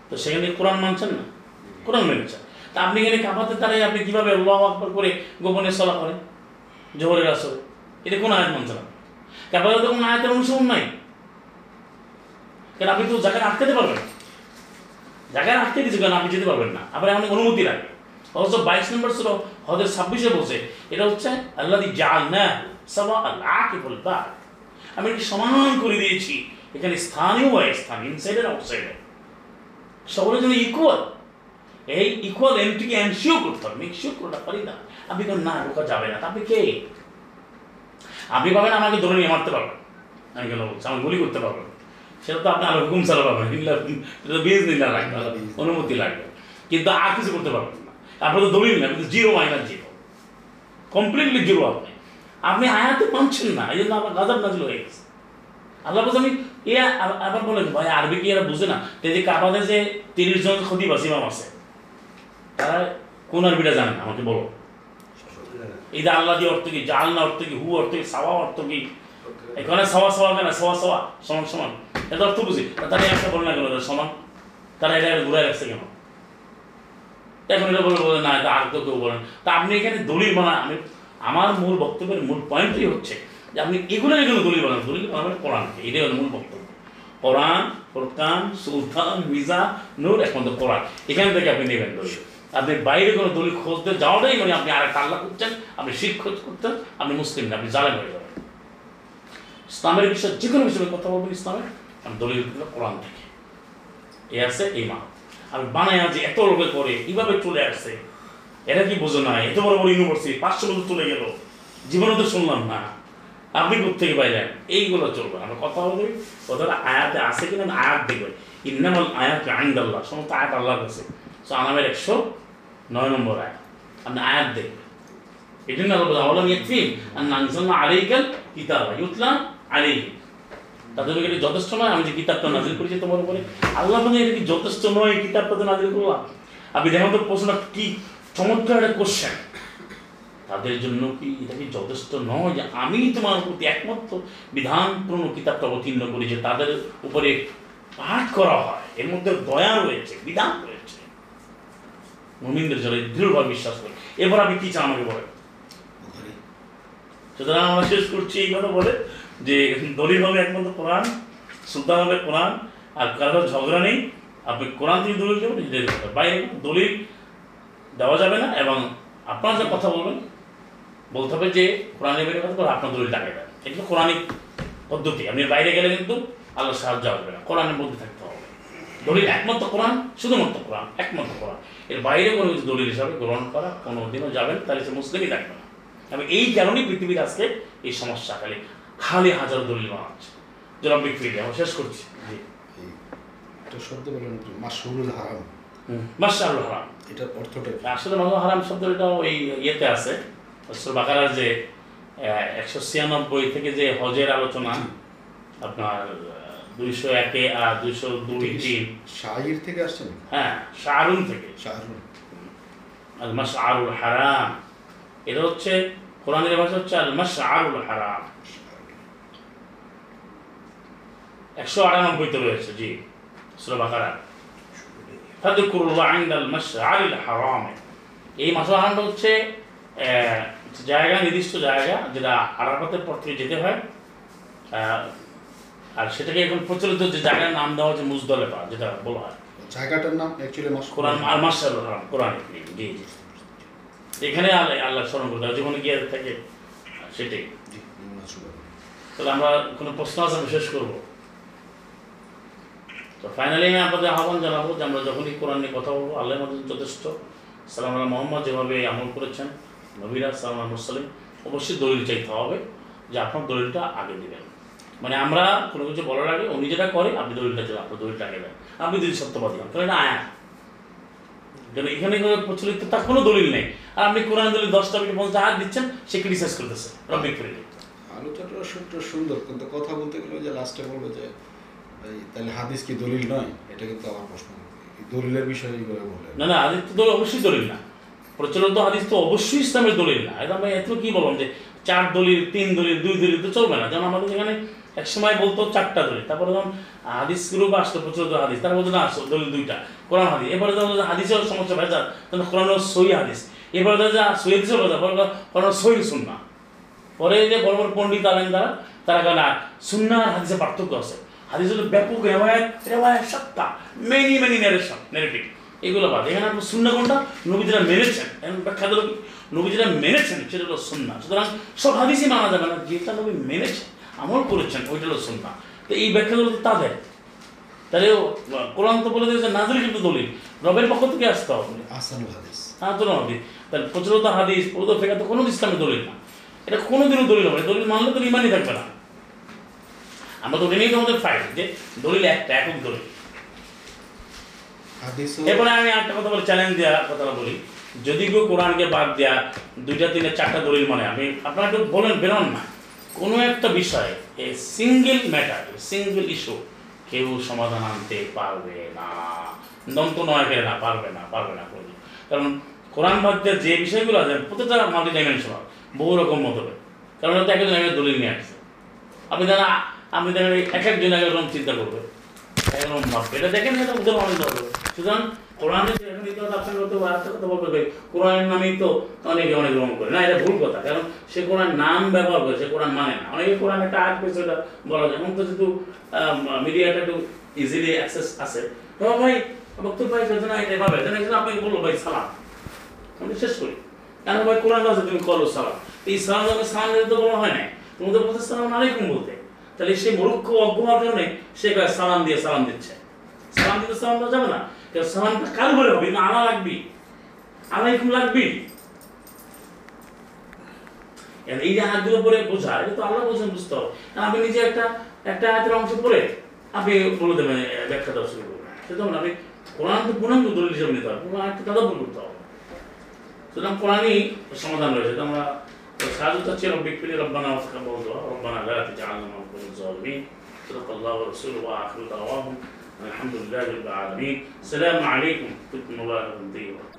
তো সেখানে কোরআন মানছেন না? কোরআন মেনেছেন তা আপনি এখানে কাবাদের দাঁড়িয়ে আপনি কীভাবে আল্লাহ আকবর করে গোপনে সলা করেন? জোহরের আসরে। এটা কোন আয়াত মানছেন আপনি কাবাদের তো কোনো আয়াতের অনুসরণ নাই? কেন আপনি তো জায়গায় আটকাতে পারবেন? জায়গায় আটকে দিচ্ছে কেন? আপনি যেতে পারবেন না। আবার এমন অনুমতি লাগে অথচ বাইশ নম্বর ছিল হদের ছাব্বিশে বলছে, এটা হচ্ছে আল্লাহ জাল না সবা আল্লাহ বলবা আমি একে সমান করে দিয়েছি। এখানে স্থানীয় হয় স্থান ইনসাইডের আউটসাইডের সকলের জন্য ইকুয়াল এই ইকুয়াল এন্ট্রিকে এনশিওর করতে হবে। মেকশিওর করতে পারি না। আপনি কেন না ঢোকা যাবে না। তা আপনি কে? আপনি পাবেন আমাকে ধরে নিয়ে মারতে পারবেন। আমি কেন বলছি? আমি গুলি করতে পারবেন। সেটা তো আপনি আরও হুকুম চালা পাবেন। বীজ নিলে লাগবে। অনুমতি লাগবে। কিন্তু আর কিছু করতে পারবেন না। আপনার তো দলিল না আপনি zero minus zero completely zero আপনি। আপনি আয়াতে মানছেন না এই জন্য আমার গাজাব নাজিল হয়ে গেছে। আল্লাহ বলছে, আমি এ আ- আবার বলেন, ভাই, আরবি কি এরা বুঝে না? যে কাবাদে যে তিরিশ জন খতিব আছে, ইমাম আছে, তারা কোন আরবিটা জানে না? আমাকে বলো। এই যে আল্লাহ দিয়ে অর্থ কি জাল না অর্থ কি, হু অর্থ কি, সাওয়া অর্থ কি? এখানে সওয়া সওয়া কেন? সওয়া সওয়া, সমান সমান। এটা অর্থ বুঝি। তারা একটা বলে না কেন? সমান। তারা এটা ঘুরে রাখছে কেন? এখন এটা বলে বলে, না, এটা আর কেউ বলেন। তা আপনি এখানে দলিল বানা আমি আমার মূল বক্তব্যের মূল পয়েন্টই হচ্ছে যে আপনি এগুলো এগুলো দলিল বানান, দলিল বানাবেন কোরআন এটাই হলো মূল বক্তব্য। কোরআন, ফোরকান, সুলতান মিজা নূর একমাত্র কোরআন। এখান থেকে আপনি নেবেন দলিল। আপনি বাইরে কোনো দলিল খুঁজতে যাওয়াটাই মানে আপনি আর একটা আল্লাহ করছেন, আপনি শিখ খোঁজ করতেন, আপনি মুসলিম না, আপনি জালেম হয়ে যাবেন। ইসলামের বিষয়ে যে কোনো বিষয়ে কথা বলবেন ইসলামের আমি দলিল দিল কোরআন থেকে। এ আছে এই মা আমি বানায় যে এত লোকে করে এইভাবে চলে আসছে এটা কি বোঝো না? এত বড় বড় ইউনিভার্সিটি পাঁচশো বছর চলে গেল। জীবনে তো শুনলাম না। আপনি কোথেকে পাইলেন? এইগুলো চলবে আমরা কথা বলব কথাটা আয়াতে আছে কিনা আয়াত দেখবেন ইন্নামাল আয়াত আইন্দাল্লাহ, সমস্ত আয়াত আল্লাহর কাছে। সো আনামের একশো নয় নম্বর আয়াত। আপনি আয়াত দেখবেন। এই জন্য আল্লাহ বলে আওয়ালাম ইয়াকফিম আর নানসাল্লাহ আলাইকাল কিতাবা তাদের যথেষ্ট নয়, আমি যে কিতাবটা নাজিল করেছি, তোমার উপরে। আল্লাহ এটা কি যথেষ্ট নয় কিতাবটা তো নাজিল করলাম? আপনি দেখেন তো প্রশ্নটা কি চমৎকার একটা কোশ্চেন তাদের জন্য কি এটা কি যথেষ্ট নয় যে আমি তোমার প্রতি একমাত্র বিধানপূর্ণ কিতাবটা অবতীর্ণ করি যে তাদের উপরে পাঠ করা হয়? এর মধ্যে দয়া রয়েছে বিধান রয়েছে। মুমিনদের জন্য দৃঢ়ভাবে বিশ্বাস করি। এরপর আপনি কি চান আমাকে বলেন? সুতরাং আমরা শেষ করছি এই কথা বলে যে দলিল হবে একমাত্র কোরআন সুলতান হবে কোরআন আর কারও ঝগড়া নেই। আপনি কোরআন থেকে দলিল দেবেন বাইরে দলিল দেওয়া যাবে না এবং আপনারা যে কথা বলবেন বলতে হবে যে কোরআনের বাইরে কথা বলে আপনার দলিল টাকা দেন। এগুলো কোরআনিক পদ্ধতি। আপনি বাইরে গেলে কিন্তু আল্লাহ সাহায্য আসবে না। কোরআনের মধ্যে থাকতে হবে। দলিল একমাত্র কোরআন শুধুমাত্র কোরআন একমাত্র কোরআন। এর বাইরে কোনো কিছু দলিল হিসাবে গ্রহণ করা কোনো দিনও যাবেন তাহলে সে মুসলিমই থাকবে না। এবং এই কারণেই পৃথিবীর আজকে এই সমস্যা খালি খালি হাজার দলিল বানাচ্ছে। জনাব বিক্রি আমরা শেষ করছি। জি। এই একটা শব্দ বলেন মাসহুরুল হারাম। মাশাআল্লাহ হারাম। এটার অর্থটা আসলে মাসুল হারাম শব্দটা ওই ইয়েতে আছে। সুর বাকারার যে একশো ছিয়ানব্বই থেকে যে হজের আলোচনা আপনার দুইশো একে আর দুইশো দুই তিন। শাহির থেকে আসছেন হ্যাঁ শাহরুন থেকে। শাহরুল আল মাস আরুল হারাম। এটা হচ্ছে কোরআনের ভাষা হচ্ছে আল মাস আরুল হারাম একশো আটানব্বইতে রয়েছে জি সুরা বাকারা ফাদকুরুল্লাহ ইনদাল মাশআরিল হারামে। এই মাসুল হারামটা হচ্ছে জায়গা নির্দিষ্ট জায়গা যেটা আরাফাতের পর থেকে যেতে হয়। আর সেটাকে এখন প্রচলিত যে জায়গার নাম দেওয়া হচ্ছে মুজদলেফা যেটা বলা হয়। জায়গাটার নাম অ্যাকচুয়ালি মাস কোরআন আর মাসাল হারাম কোরআন। জি জি। এখানে আল্লাহ আল্লাহ স্মরণ করতে হবে যেখানে গিয়ে থাকে সেটাই। তাহলে আমরা কোনো প্রশ্ন আছে আমি শেষ করব। তো ফাইনালি আমি আপনাদের আহ্বান জানাব যে আমরা যখনই কোরআন নিয়ে কথা বলব আল্লাহ মধ্যে যথেষ্ট। সালাম আল্লাহ মোহাম্মদ, যেভাবে আমল করেছেন, নবীরা সালাম মুসালিম অবশ্যই দলিল চাইতে হবে যে আপনার দলিলটা আগে দিবেন। মানে আমরা কোনো কিছু বলার আগে, উনি যেটা করে, আপনি দলিলটা দেবেন, আপনার দলিলটা আগে দেন। আপনি যদি সত্যবাদী হন কারণ এটা আয়াত। কারণ এখানে প্রচলিত, তার কোনো দলিল নেই। আর আপনি কোরআন দলিল দশটা মিনিট পর্যন্ত হাত দিচ্ছেন, সে ক্রিটিসাইজ করতেছে। রব্বিক করে আলোচনাটা সূত্র সুন্দর, কিন্তু কথা বলতে গেলে যে লাস্টে বলবে যে তাহলে হাদিস কি দলিল নয়? এটা কিন্তু আমার প্রশ্ন। দলিলের বিষয়ে বলে না না, হাদিস তো দলিল অবশ্যই দলিল না। প্রচলিত হাদিস তো অবশ্যই ইসলামের দলিল না। এটা আমরা এত কি বললাম যে চার দলিল, তিন দলিল, দুই দলিল তো চলবে না। যেমন আমাদের এখানে এক সময় বলতো চারটা দলিল, তারপরে যখন হাদিস গ্রুপ আসতো, প্রচলিত হাদিস তার মধ্যে না আসতো দলিল দুইটা, কোরআন হাদিস। এবারে যখন হাদিসের সমস্যা ভেজা তখন কোরআন সই হাদিস। এবারে যা সই হাদিসের ভেজা কোরআন সই শুননা পরে যে বড় বড় পণ্ডিত আলেন তারা তারা কেন সুন্না হাদিসে পার্থক্য আছে। হাদিস হলো ব্যাপক রেওয়ায়ত রেওয়ায়ত সত্তা মেনি মেনি নেরেশন নেগেটিভ এগুলো বাদ। এখানে আপনার সুন্না কোনটা? নবীজিরা মেনেছেন। ব্যাখ্যা দিল কি? নবীজিরা মেনেছেন সেটা হলো সুন্না সুতরাং সব হাদিসই মানা যাবে না। যেটা নবী মেনেছেন আমল করেছেন ওইটা হলো সুন্না তো এই ব্যাখ্যাগুলো তো তাদের। তাহলে কোরআন তো বলে দিয়েছে নাজরি কিন্তু দলিল। রবের পক্ষ থেকে আসতে হবে। আসানুল হাদিস। হ্যাঁ তো হাদিস তাহলে প্রচলিত হাদিস প্রচলিত ফেকা তো কোনো ইসলামের দলিল না। এটা কোনোদিনও দলিল হবে দলিল মানলে তো ইমানই থাকবে না। আমরা তো নিয়েই তো আমাদের ফাইট যে দলিল একটা একক দলিল। এরপরে আমি একটা কথা বলি চ্যালেঞ্জ দেওয়া কথাটা বলি। যদি কেউ কোরআনকে বাদ দেয়া দুইটা তিনটা চারটা দলিল মানে আমি আপনারা একটু বলেন বেরোন না। কোনো একটা বিষয়ে সিঙ্গেল ম্যাটার সিঙ্গেল ইস্যু কেউ সমাধান আনতে পারবে না। দন্ত নয় না পারবে না পারবে না কোনো কারণ কোরআন বাদ দেওয়া যে বিষয়গুলো আছে প্রত্যেকটা মাল্টি ডাইমেনশনাল বহু রকম মতভেদ। কারণ হয়তো একজন দলিল নিয়ে আসছে। আপনি দেখেন আপনি দেখেন এক একজন এক রকম চিন্তা করবে। একরকম ভাববে এটা দেখেন এটা ওদের অনেক হবে সুতরাং কোরআনের যে এখন ইতিহাস আপনার কথা নামেই তো অনেকে অনেক গ্রহণ করে। না, এটা ভুল কথা, কারণ সে কোরআন নাম ব্যবহার করে, সে কোরআন মানে না। অনেকে কোরআন একটা আগ পেয়েছে ওটা বলা যায়। এখন তো যেহেতু মিডিয়াটা একটু ইজিলি অ্যাক্সেস আছে, তো ভাই, বক্তব্য ভাই যদি না এটা যেন একজন বলল, ভাই, সালাম। আমি শেষ করি। কেন ভাই, কোরআন আছে, তুমি করো সালাম। এই সালাম সালাম তো বলা হয় না তোমাদের বলতে সালাম আলাইকুম বলতে। তাহলে সে মূর্খ অজ্ঞ হওয়ার কারণে সে সালাম দিয়ে সালাম দিচ্ছে। সালাম দিতে সালাম দেওয়া যাবে না। সালামটা কার করে হবে? না আনা লাগবি। আলাইকুম লাগবি। এই যে হাতগুলো পরে বোঝা, এটা তো আল্লাহ বলছেন, বুঝতে হবে। আপনি নিজে একটা একটা হাতের অংশ পড়ে আপনি বলে দেবেন ব্যাখ্যা দেওয়া শুরু করবেন। আপনি কোরআন তো পূর্ণাঙ্গ দলিল হিসেবে নিতে হবে। পুরো একটা তদব্বর করতে হবে। সুতরাং কোরআনই সমাধান রয়েছে। আমরা সাহায্য চাচ্ছি, রব্বিক ফিলি রব্বানা রব্বানা লা তাজআলনা من الظالمين صدق الله ورسوله وآخر دعواهم. الحمد لله رب العالمين. السلام عليكم. ورحمه الله وبركاته